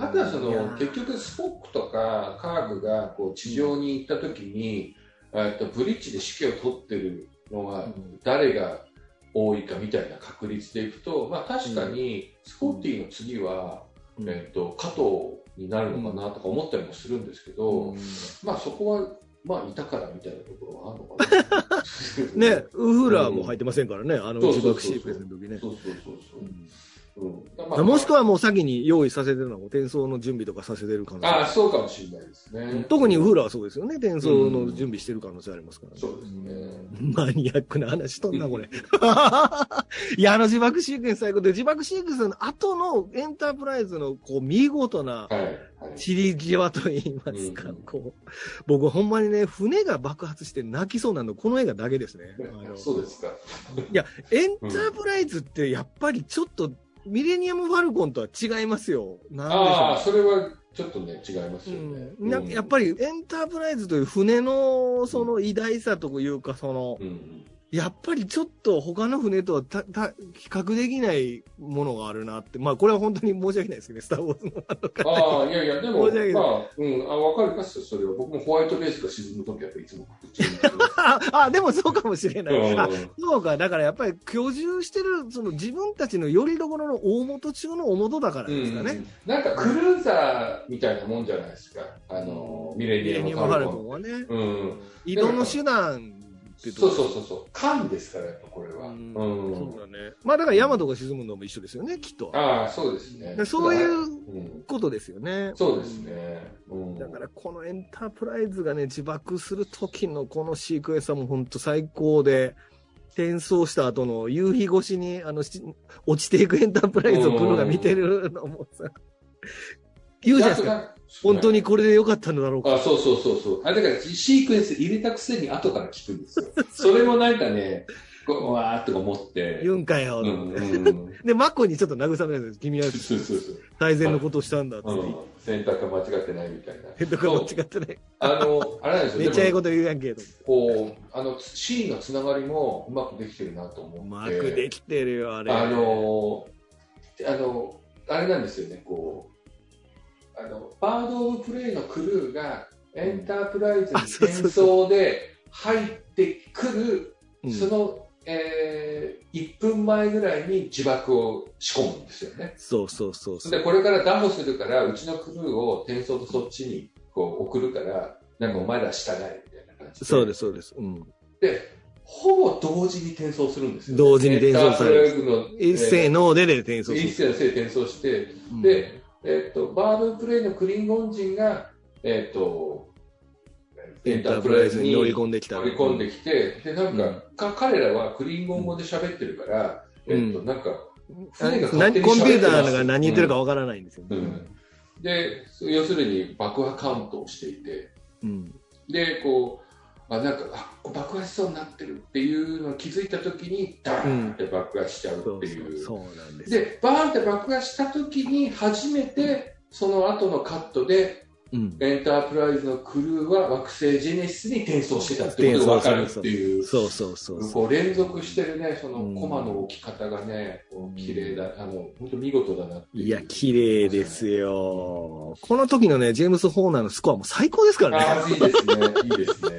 あとはその、結局スポックとかカーグがこう地上に行った時に、えっと、ブリッジで指揮を取ってるのは誰が多いかみたいな確率でいくと、まあ確かにスコッティの次は、えっ、と、加藤になるのかなとか思ったりもするんですけど、まあそこは、まあいたからみたいなところはあるのかな。(laughs) ね、ウフラーも入ってませんからね、あの自爆シークエンスの時ね。そうそうそうそう。うんもしくはもう先に用意させてるのは転送の準備とかさせてる可能性ああ、そうかもしれないですね。特にウフラはそうですよね。転送の準備してる可能性ありますからね。そうですね。マニアックな話とんな、これ。(laughs) いや、あの自爆シークエンス最高で、自爆シークエンスの後のエンタープライズのこう見事な散り際といいますか、こう、僕ほんまにね、船が爆発して泣きそうなの、この映画だけですね。そうですか。いや、エンタープライズってやっぱりちょっと、ミレニアム・ファルコンとは違いますよ。なんでしょう。ああ、それはちょっとね、違いますよね。うん、やっぱりエンタープライズという船のその偉大さというか、その、うんやっぱりちょっと他の船とはたた比較できないものがあるなって、まあこれは本当に申し訳ないですけどね、スター・ウォーズのああ、いやいや、でも、まあ、うん、あわかりますよ、それは。僕もホワイトベースが沈むときはいつも (laughs) ああ、でもそうかもしれない。あそうか、だからやっぱり居住してる、その自分たちのよりどころの大元中の大元だからですかね、うん。なんかクルーザーみたいなもんじゃないですか。あの、ミレニアム・ファルコンはね。うん。移動の手段ってそうそうそうそう。艦ですから、やっぱこれは。うん。そうだね。まあだからヤマトが沈むのも一緒ですよね、きっと。ああ、そうですね。そういうことですよね。そうですね。だからこのエンタープライズがね、自爆する時のこのシークエンスはもう本当最高で、転送した後の夕日越しに、あの、落ちていくエンタープライズをプロが見てるのもさ、言うじゃないですか。本当にこれでよかったのだろうか。あ、そうそうそうそう。あ、だからシークエンス入れたくせに後から聞くんですよ。(laughs) それもなんかね、こわーっと思って。言うんかよ、うんうん、(laughs) で、マッコにちょっと慰めるんです。君は大善のことをしたんだって、うん。選択が間違ってないみたいな。選択が間違ってない。あの、あれなんですよ。(laughs) めっちゃええこと言うやんけど。こう、あの、シーンのつながりもうまくできてるなと思って。うまくできてるよ、あれ。あの、あの、あれなんですよね、こう、あのバード・オブ・プレイのクルーがエンタープライズに戦争で入ってくる、その、えー、1分前ぐらいに自爆を仕込むんですよね。そうそうそうで、これからダモするから、うちのクルーを転送とそっちにこう送るから、なんかお前ら従えみたいな感じで。そうです、そうです。うん、で、ほぼ同時に転送するんですよ、ね。同時に転送される。一斉のでで転送する。一斉のせい転送して、うん、で、えっと、バードプレイのクリンゴン人が、えっと、エンタープライズに乗り込んできた。乗り込んできて、で、なんか、うん、か彼らはクリンゴン語で喋ってるから、うん、えっと、なんか、船が勝手にコンピューターが何言ってるかわからないんですよ、ね、うん、で、要するに爆破カウントをしていて、で、こう、あなんかあ爆発しそうになってるっていうのを気づいた時にダーンって爆発しちゃうっていう、そうなんですでバーンって爆発した時に初めてその後のカットでうん、エンタープライズのクルーは惑星ジェネシスに転送してたってことが分かるっていう。そうそうそうこう連続してるね、そのコマの置き方がね、こう綺麗だ、あの、本当見事だなってい。いや、綺麗ですよ。この時のね、ジェームス・ホーナーのスコアも最高ですからね。ああ、いいですね。いいですね。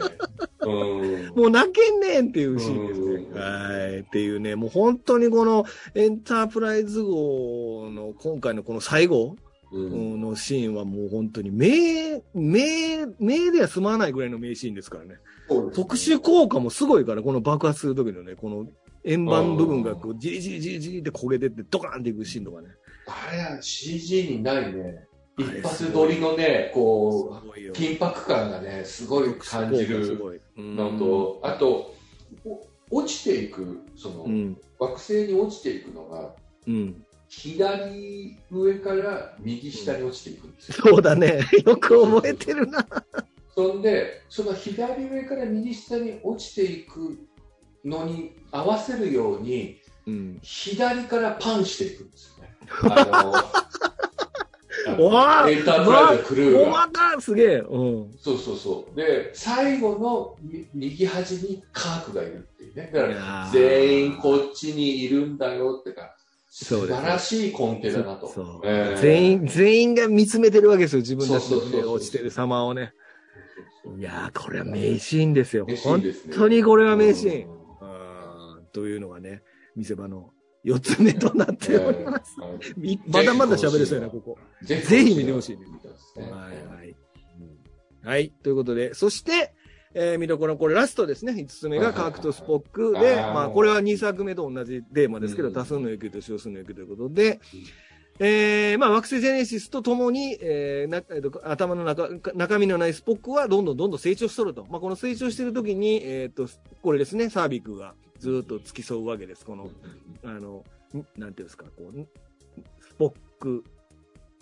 うん、もう泣けんねんっていうシーンですね。はい。っていうね、もう本当にこのエンタープライズ号の今回のこの最後、のシーンはもう本当に名、名、名では済まないぐらいの名シーンですからね。ね特殊効果もすごいから、この爆発する時のね、この円盤部分がこう、じりじりじりじりって焦げてってドカーンっていくシーンとかね。あれは CG にないね。一発撮りのね、こう、緊迫感がね、すごい感じる。のと、あと、落ちていく、その、うん、惑星に落ちていくのが、うん、左上から右下に落ちていくんですよ。そうだね。(laughs) よく覚えてるな。そんで、その左上から右下に落ちていくのに合わせるように、うん、左からパンしていくんですよね。(laughs) あのおわエンタープライズクルーが。おわすげえ。うん。そうそうそう。で、最後の右端にカークがいるっていうね。だから、全員こっちにいるんだよってか、素晴らしい根底だなと。そうえー、全員、全員が見つめてるわけですよ、自分たちの落ちてる様をね。いやー、これは名シーンですよ。すね、本当にこれは名シーン。というのがね、見せ場の4つ目となっております。みまだまだ喋れそうやな、ここ。ぜぜひ見てほしいねはいはい。はい。ということで、そして、えー見どころ、これラストですね。5つ目がカークとスポックで、まあ、これは2作目と同じテーマですけど、うん多数の野球と少数の野球ということで、えーまあ、惑星ジェネシスとともに、えーなえーと頭の中中身のないスポックはどんどんどんどん成長しとると。まあ、この成長してる時に、えっ、と、これですね、サービックがずっと付き添うわけです。この、あの、んなんていうんですか、こう、んスポック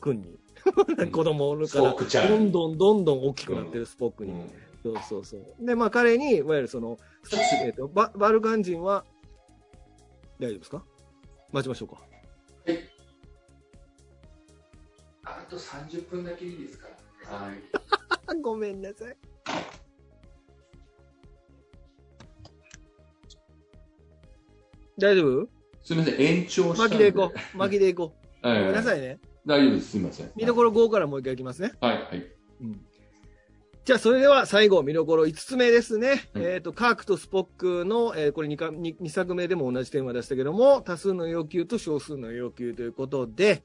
君に。子供かスポックちゃら、んどんどんどんどん大きくなってるスポックに。うんそうそうそう。で、まあ彼に、いわゆるその、えっ、とバ、バルカン人は、大丈夫ですか？待ちましょうか。あと30分だけいいですか？はい。あ (laughs) ごめんなさい。大丈夫？すみません、延長したん巻きでいこう。巻きでいこう。はいごめんなさいね。大丈夫です、すみません。見どころ5からもう一回いきますね。はい、はい。うんじゃあ、それでは最後、見どころ5つ目ですね。うんえっ、と、カークとスポックの、えーこれ 2, か 2, 2作目でも同じテーマでしたけども、多数の要求と少数の要求ということで、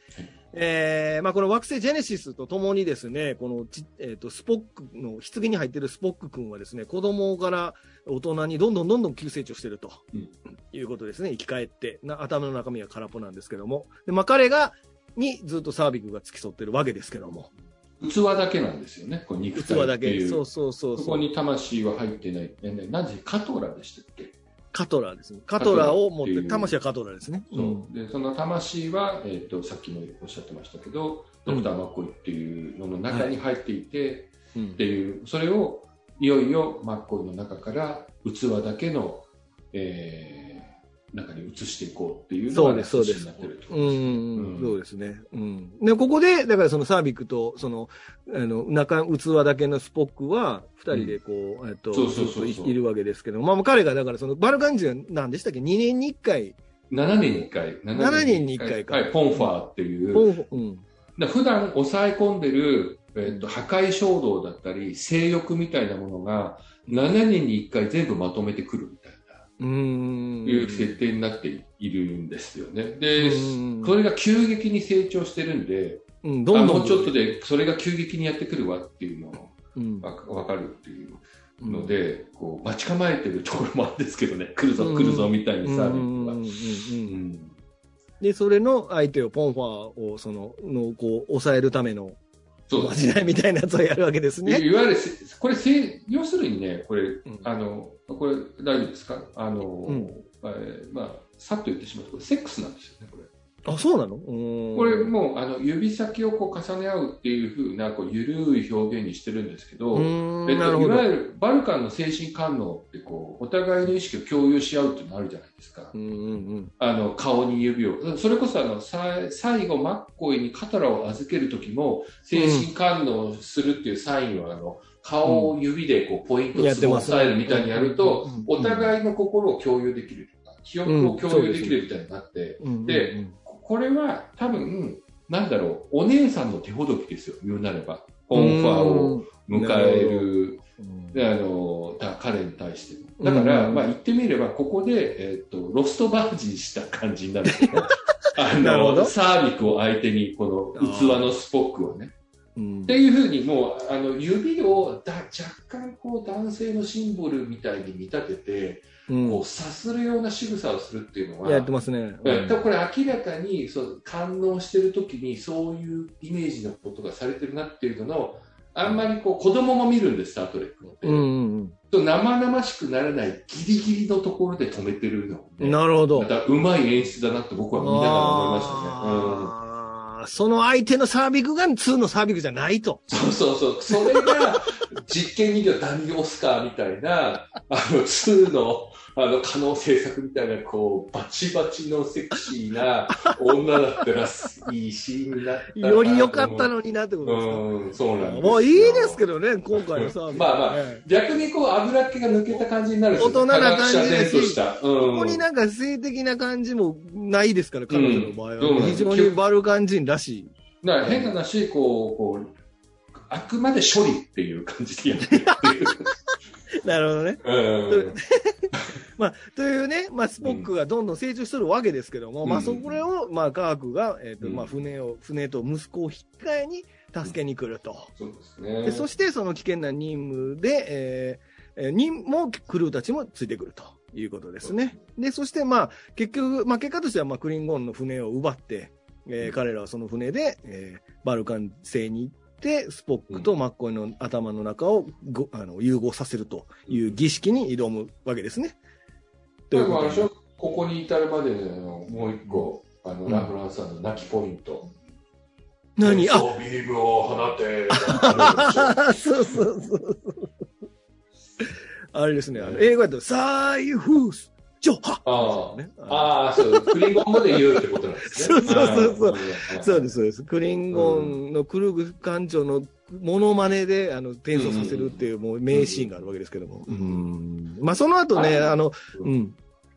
えーまあ、この惑星ジェネシスとともにですね、このち、えっ、と、スポックの、棺に入っているスポック君はですね、子供から大人にどんどんどんどん急成長していると、うんいうことですね。生き返って、な頭の中身は空っぽなんですけども。で、まあ、彼が、にずっとサービクが付き添ってるわけですけども。器だけなんですよね、こう肉器体だけ。っていう。そうそうそうそこに魂は入ってない。ねねなぜカトラでしたっけ、カトラですね。カトラを持って、魂はカトラですね。そう。でその魂は、えー、とさっきもおっしゃってましたけど、ドクター・マッコイっていうのの中に入っていて、うんっていう、それをいよいよマッコイの中から器だけの、えー中に移していこうっていうのがそうです、そうですうそうですね。うん。で、ここで、だからそのサービックと、その、あの、中、器だけのスポックは、二人でこう、えっと、そうそうそういいるわけですけど、まあ、彼が、だからその、バルカン人は何でしたっけ ?2 年に1回、7年に1回。7年に一回かはい、ポンファーっていう。ポンうん。だ普段抑え込んでる、えっと破壊衝動だったり性欲みたいなものが7年に1回全部まとめてくるみたいな。うーん。いう設定になっているんですよね。でうん、それが急激に成長してるんで、うん、どんどん。あもうちょっとでそれが急激にやってくるわっていうのをうん。わわかるっていうので、こう待ち構えてるところもあるんですけどね、来るぞ来るぞみたいにサービスは。うんうんうんうんうんで、それの相手を、ポンファーを、その、の、こう、抑えるための、そうまじないみたいなやつをやるわけですね。いわゆるせ、これせ、要するにね、これ、んあの、これ大丈夫ですか？あの、うんえーまあ、さっと言ってしまうと、これセックスなんですよね、これ。あ、そうなの？ここれもうあの指先をこう重ね合うっていう風なこう緩い表現にしてるんですけど、えっと、なるほど。いわゆるバルカンの精神官能ってこうお互いの意識を共有し合うっていうのあるじゃないですか。うんうんうん。あの顔に指をそれこそあのさ最後マッコイにカトラを預ける時も精神官能するっていうサインはあの顔を指でこうポイントをやってますね押さえるみたいにやると、うんお互いの心を共有できるとか記憶を共有できるみたいになって、うんでうんこれは多分、なんだろう、お姉さんの手ほどきですよ、言うなれば。コンファーを迎える、あの、だ彼に対しても。だから、うんまあ言ってみれば、ここで、えっ、と、ロストバージンした感じになる。(laughs) あの、なるほどサービクを相手に、この器のスポックをね。うんっていうふうに、もう、あの、指をだ若干、こう、男性のシンボルみたいに見立てて、うんこう、さするような仕草をするっていうのは、やってますね。うん、これ明らかにそう感応してる時にそういうイメージのことがされてるなっていうののあんまりこう子供も見るんです、スター・トレックって。うんうんと生々しくならないギリギリのところで止めてるのなるほど。またうまい演出だなって僕は見ながら思いましたね。うんその相手のサービクが2のサービクじゃないと。そうそうそう。それが実験人形ダニー・オスカーみたいな、あの、2の、あの、可能性作みたいな、こう、バチバチのセクシーな (laughs) 女だったら、いいシーンになったなより良かったのになってことですか？うん、そうなんですよ。もういいですけどね、今回のサービク。まあまあええ逆にこう、油っ気が抜けた感じになる大人な感じだした。うん。ここになんか性的な感じもないですから、彼女の場合は。うん非常にバルカン人らしい。だから変な話、こう、こう、あくまで処理っていう感じでやってる。(laughs) なるほどね。うん。まあ、というね、まあ、スポックがどんどん成長してるわけですけども、うんまあ、そこを、まあ、科学が、えっ、と、うんまあ、船を、船と息子を引き換えに助けに来ると。そうですね。でそして、その危険な任務で、えーえーにも、クルーたちもついてくるということですね。で、そして、まあ、結局、まあ、結果としては、まあ、クリンゴンの船を奪って、えー彼らはその船で、えーバルカン星に行って、スポックとマッコイの頭の中をごあの融合させるという儀式に挑むわけですね。ででもあれでしょ？ここに至るまでのもう一個、あの、うんラフランスさんの泣きポイント。何？あビームを放て。あそうそうそう。あれですね、あの英語だと、サイフース、ジョハあね。ああ、そう、クリンゴン語で言うってことなんですね。そうそうそうそうです、そうです。クリンゴンのクルグ艦長のモノマネで、あの、転送させるっていう、もう名シーンがあるわけですけども。うんうんまあ、その後ね、ああの、ううんん。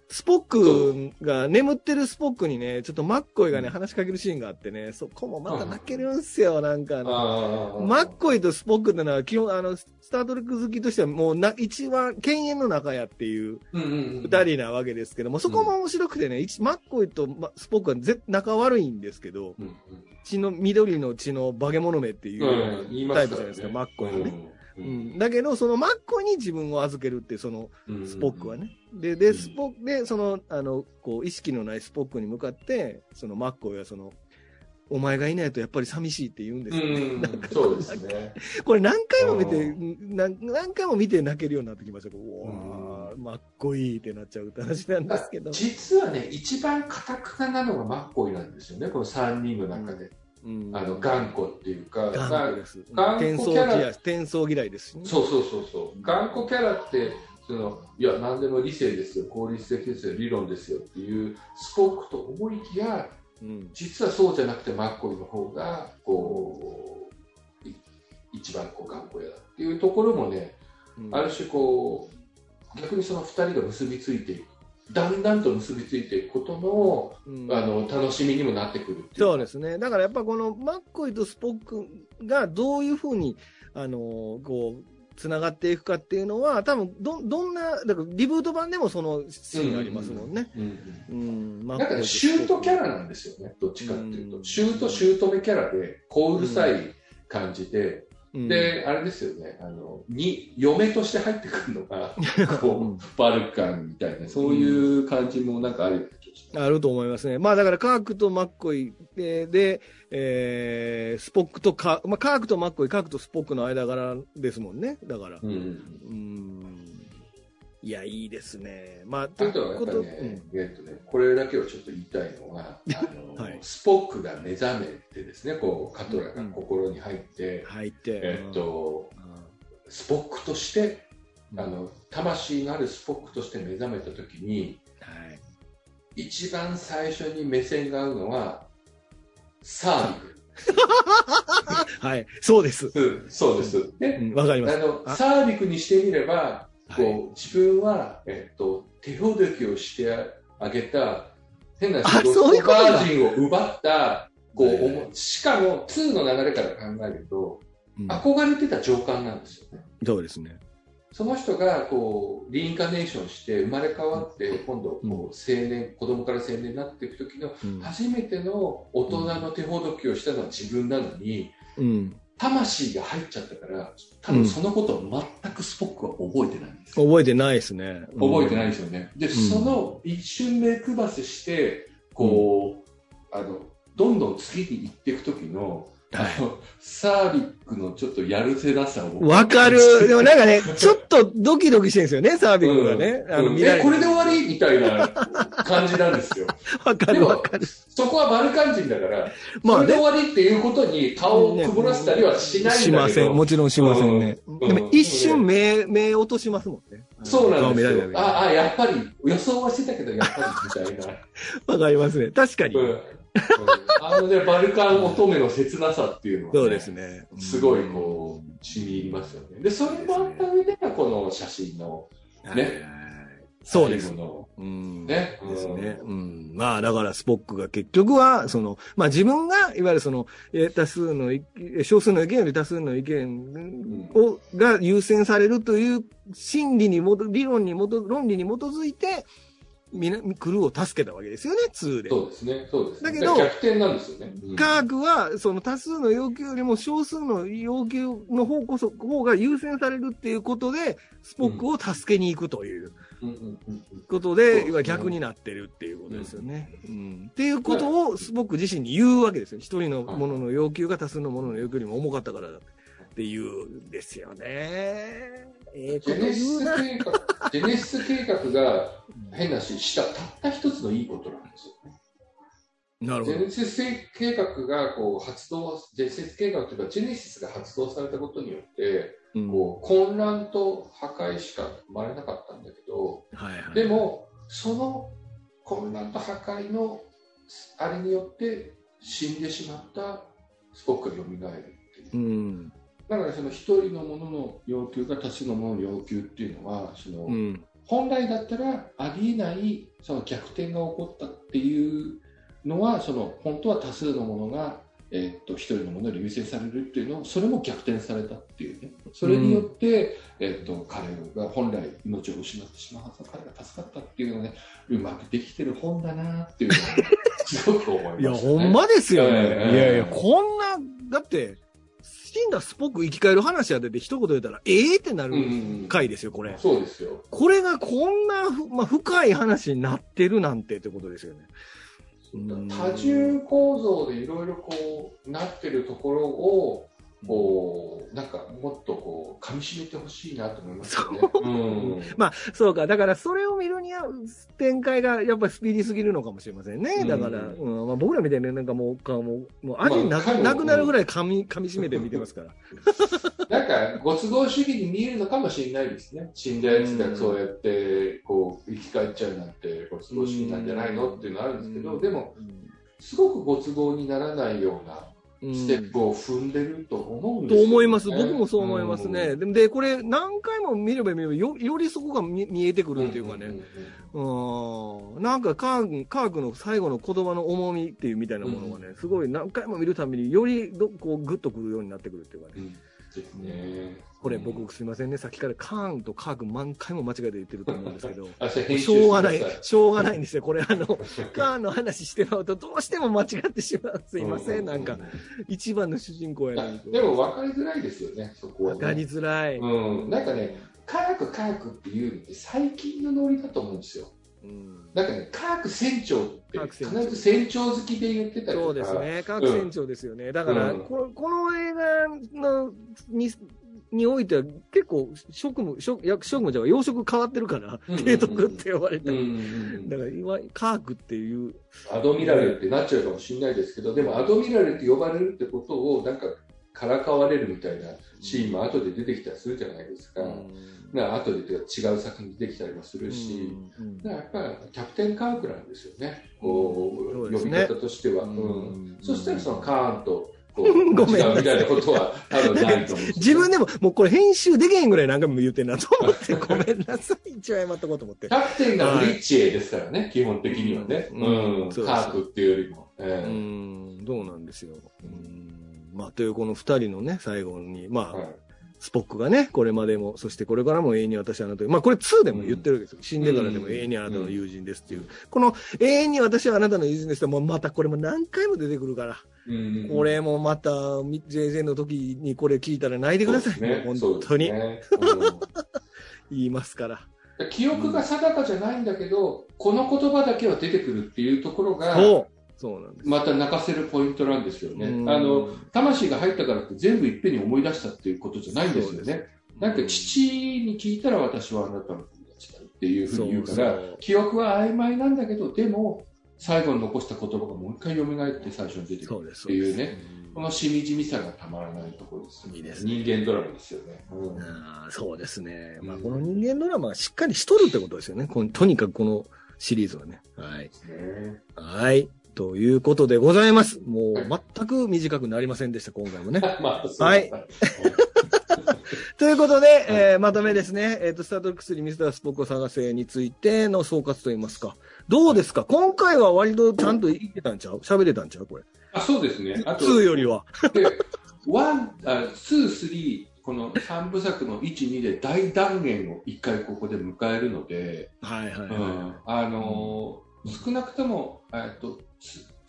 スポックが、眠ってるスポックにね、ちょっとマッコイがね、話しかけるシーンがあってね、そこもまた泣けるんすよ、なんかあの。マッコイとスポックってのは、基本、あの、スタートレック好きとしては、もうな、一番、犬猿の仲やっていう二人なわけですけども、そこも面白くてね、一マッコイとまスポックはぜ仲悪いんですけど、うん。血の、緑の血の化け物目っていうタイプじゃないですか、マッコイはね。ううんん、だけど、そのマッコイに自分を預けるっていう、そのうんスポックはね。で、で、うんスポック、で、その、あの、こう、意識のないスポックに向かって、そのマッコイはその、お前がいないとやっぱり寂しいって言うんですよね。うん、そうですね。(laughs) これ何回も見てう、何何回も見て泣けるようになってきました。うわー、マッコイってなっちゃうって話なんですけど。実はね、一番かたくななのがマッコイなんですよね、この3人の中で。うん。あの頑固っていうか、頑固です。頑転送固キャラ転送嫌いですしね。そうそうそうそう、頑固キャラって、そのいや、何でも理性ですよ、効率的ですよ、理論ですよ。っていうスポークと思いきや、うん。実はそうじゃなくて、マッコイの方がこうい一番こう頑固やだっていうところもね、うん。ある種こう、逆にその2人が結びついていく、だんだんと結びついていくことのうん。あの楽しみにもなってくるそうですね。だからやっぱこのマッコイとスポックがどういうふうに、あのーこう、つながっていくかっていうのは、多分ど、どんな、だからリブート版でもそのシーンがありますもんね。なんかね、シュートキャラなんですよね、どっちかっていうと。うん。シュート、シュート目キャラで、こううるさい感じで、うん、で、あれですよね、あの、に、嫁として入ってくるのが、う (laughs) こんう、バルカンみたいな、そういう感じもなんかあるような気がします。あると思いますね。まあだからカークとマッコイで、で、えー、スポックとカー、まあカークとマッコイ、カークとスポックの間柄ですもんね。だから。うん。うん。いや、いいですね。まあ、ということは、やっぱとね、えっとね、これだけをちょっと言いたいのは、あの、はいスポックが目覚めてですね、こう、カトラが心に入って、入って。えっと、うん、スポックとして、うんあの、魂のあるスポックとして目覚めたときに、はい。一番最初に目線が合うのは、サービ (laughs) はい。そうです。そうです。うで、ん、わかります。あの、あサービクにしてみれば、はいこう、自分は、えっと、手ほどきをしてあげた、変なあ話、ロそういうことだストバージンを奪った、こう、しかも2の流れから考えると、うん憧れてた上官なんですよね。そうですね。その人がこうリインカネーションして生まれ変わって今度こう青年子供から青年になっていく時のうん。初めての大人の手ほどきをしたのは自分なのにうん。魂が入っちゃったから多分そのことを全くスポックは覚えてないんです、覚えてないですね。覚えてないですよね。で、ん。その一瞬目配せしてこう、あのどんどん次に行っていく時のはいあのサービックのちょっとやるせなさをわかる。(laughs) でもなんかね、ちょっとドキドキしてるんですよね、サービックがね。あの、うん見られえこれで終わりみたいな感じなんですよ。わかでもるわかる。、そこはバルカン人だから、まあねそれで終。わりっていうことに顔をくぼらせたりはしないんだけど。しません。もちろんしませんね。うんでも一瞬目、目落としますもんね。そうなんですよああ、やっぱり、予想はしてたけど、やっぱりみたいな。時 (laughs) わかりますね。確かにう。んうんあのね、バルカン乙女の切なさっていうのは、ね、そうですね。すごいこう、染み入りますよね。で、それもあった上で、この写真の、ねそうですうん。ね。ですね。うんうん。まあ、だから、スポックが結局は、その、まあ自分が、いわゆるその、えー多数の少数の意見より多数の意見を、が優先されるという心理にもと、理論にもと、論理に基づいて、クルーを助けたわけですよね、2で。そうですね。そうですね。だけど逆転なんですよね。うん科学は、その多数の要求よりも少数の要求の方こそ、方が優先されるっていうことで、スポックを助けに行くといううんうんうんうんことで、そうですね要は逆になってるっていうことですよね。うん。っていうことをスポック自身に言うわけですよ。一人のものの要求が多数のものの要求よりも重かったからだっていうんですよね。ええことジェネシ。ス計画、ジェネシス計画が変なし、したたった一つのいいことなんですよね。なるほど。ジェネシス計画がこう発動、ジェネシス計画というか、ジェネシスが発動されたことによって、うんこう混乱と破壊しか生まれなかったんだけど、はいはい。でも、その混乱と破壊のあれによって死んでしまったスポックが蘇るっていうう。ん。だからその一人のものの要求が多数のものの要求っていうのは、そのうん。本来だったらありえないその逆転が起こったっていうのは、その本当は多数のものが、えーっと一人のものより優先されるっていうのを、それも逆転されたっていうね、それによって、えーっと彼が本来命を失ってしまうはずの彼が助かったっていうのがね、うまくできてる本だなっていうのをすごく思いました、いや、ね。ほんまですよね。ええいやいや、こんな、だって、死んだスポック生き返る話やでて一言言ったら、ええってなるうんうんうん回ですよ、これ。そうですよ。これがこんなふ、まあ、深い話になってるなんてってことですよね。うん多重構造でいろいろこうなってるところをこうなんかもっとこう噛み締めてほしいなと思いますよね。うんまあ、そうか。だから、それを見るには、展開がやっぱりスピーディーすぎるのかもしれませんね。だから、ううんまあ、僕らみたいになんかもう、かもう、もう味な,、なくなるぐらい噛み、噛み締めて見てますから。なんかご都合主義に見えるのかもしれないですね。死んだやつがそうやってこう生き返っちゃうなんてご都合主義なんじゃないのっていうのはあるんですけど、でもすごくご都合にならないようなうん、ステップを踏んでると思うんでとすよ、ね思います。僕もそう思いますね。でで、これ何回も見れば見ればよ、よりそこが見見えてくるっていうかね。うん。なんか科学、科学の最後の言葉の重みっていうみたいなものがね、すごい何回も見るたびによりどこうグッとくるようになってくるっていうかね。うんうんですね。これ僕すいませんね。さっきからカーンと科学何回も間違えて言ってると思うんですけど。(laughs) しょうがないしょうがないんですよ。これあの、カーンの話してまうとどうしても間違ってしまう。すいません。なんか、一番の主人公やのに。でも分かりづらいですよね、そこは、ね。わかりづらい。うん、なんかね、科学、科学っていうのって最近のノリだと思うんですよ。うんなんかね、科学船長って必ず船長好きで言ってたりとか。そうですね。科学船長ですよね。だから、うんここの映画のに、においては結構職務、職役職務じゃ養殖変わってるから、うん提督って呼ばれたうんうり。んうん。だから、いわ科学っていう、アドミラルってなっちゃうかもしれないですけど、でもアドミラルって呼ばれるってことを、なんか、からかわれるみたいなシーンも後で出てきたりするじゃないですか。な後で違う作品でできたりもするし、うんだからやっぱりキャプテン科学なんですよね、こう、ね。呼び方としては。うん。うん。そしたらそのカーンと (laughs) ごめんなみたいなことは多分ないと思う自分でも、もうこれ編集できへんぐらい何回も言ってんなと思って、ごめんなさい。一応謝っとこうと思って。キ。ャプテンがブリッチエですからね、基本的にはね。ううん。カークっていうよりも。えうえん、そうなんですよ。うん。まあ、というこの二人のね、最後に、まあ、はいスポックがね、これまでも、そしてこれからも永遠に私はあなたを、まあこれ2でも言ってるわけですよ。死んでからでも永遠にあなたの友人ですっていう。この永遠に私はあなたの友人ですって、もうまたこれも何回も出てくるから。うんこれもまた、JJ の時にこれ聞いたら泣いてください。ね本当にね (laughs) 言いますから。うん記憶が定かじゃないんだけど、この言葉だけは出てくるっていうところが、そう。なんです。また泣かせるポイントなんですよね。うんあの、魂が入ったからって全部いっぺんに思い出したっていうことじゃないんですよね。なんか父に聞いたら私はあなたの友達だっていうふうに言うから、記憶は曖昧なんだけど、でも、最後に残した言葉がもう一回蘇って最初に出てくる。っていうね。うんこのしみじみさがたまらないところですよいいですね人間ドラマですよね。うんあーそうですね。まあ、うんこの人間ドラマはしっかりしとるってことですよね。とにかくこのシリーズはね。はい。ねはい。ということでございます。もうはい全く短くなりませんでした、今回もね。(laughs) まあ、はいうん (laughs) ということで、えーまとめですね。えっ、と、スタートレック3ミスタースポックを探せについての総括といいますか。どうですか？今回は割とちゃんと言ってたんちゃう？喋れたんちゃう？これ。あそうですね。あと、2よりは。で、1、あ2、3、この3部作の1、2で大断言を一回ここで迎えるので、はいはいうん、あのー少なくとも、えっと、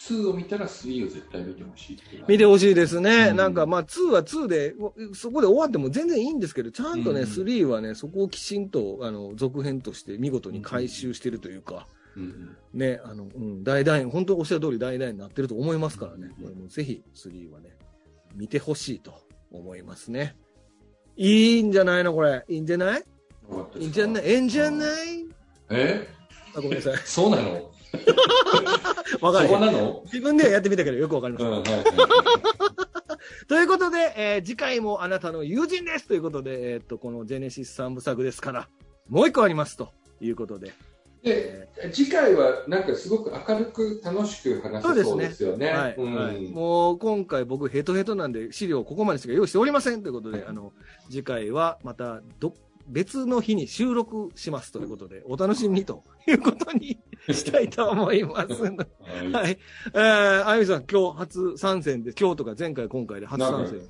2を見たら3を絶対見てほしい見てほしいですね。うん。なんか、まあ、2は2で、そこで終わっても全然いいんですけど、ちゃんとね、うん。3はね、そこをきちんと、あの、続編として見事に回収してるというか、うんね、あの、うん、大団円、本当おっしゃる通り大団円になってると思いますからね。うんこれもぜひ3はね、見てほしいと思いますね。いいんじゃないのこれ。いいんじゃない？いいんじゃない？ええんじゃない？え？あ、ごめんなさい。そうなの？(laughs) わかそるこなの？自分ではやってみたけどよくわかりまうん、す。はいはい。(laughs) ということで、えー次回もあなたの友人ですということで、えーっと、このジェネシス3部作ですから、もう一個ありますということで。で、次回はなんかすごく明るく楽しく話せそうですよね。はい、うんはい。もう今回僕ヘトヘトなんで資料ここまでしか用意しておりませんということで、あの、次回はまたど、別の日に収録しますということで、お楽しみにということに (laughs) したいと思います。はい。はい。えー、あゆみさん、今日初参戦で、今日とか前回今回で初参戦。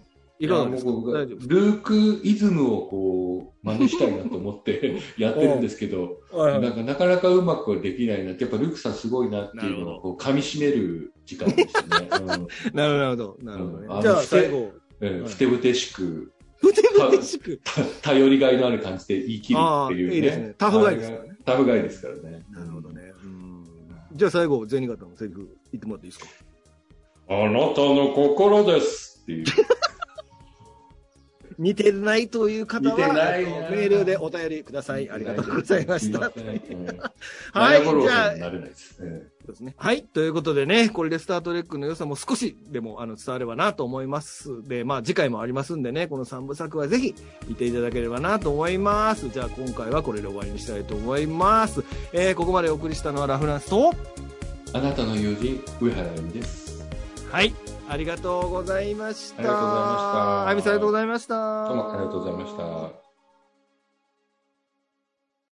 い。かがですか？大丈夫ルークイズムをこう、真似したいなと思って (laughs) やってるんですけど、なんかなかなかうまくはできないな。って、やっぱルークさんすごいなっていうのをこう噛み締める時間でしたね。うん。(laughs) なるほど、なるほど。ね。うん。じゃあ最後、ふてぶてしく、ふてぶてしく。頼りがいのある感じで言い切るっていうね。いいですねタフガイですからねあれがタフガイですからね。なるほどね。じゃあ最後、銭形のセリフ言ってもらっていいですかあなたの心ですっていう。似てないという方は、似てないなあのメールでお便りください。ありがとうございました。いませんうんはい、じゃあ、ですね。はい。ということでね、これでスタートレックの良さも少しでもあの伝わればなと思います。で、まあ次回もありますんでね、この3部作はぜひ見ていただければなと思います。じゃあ今回はこれで終わりにしたいと思います。えー、ここまでお送りしたのはラフランスと、あなたの友人、上原由美です。はい。ありがとうございました。ありがとうございましたあゆみさんありがとうございました。どうもありがとうございました。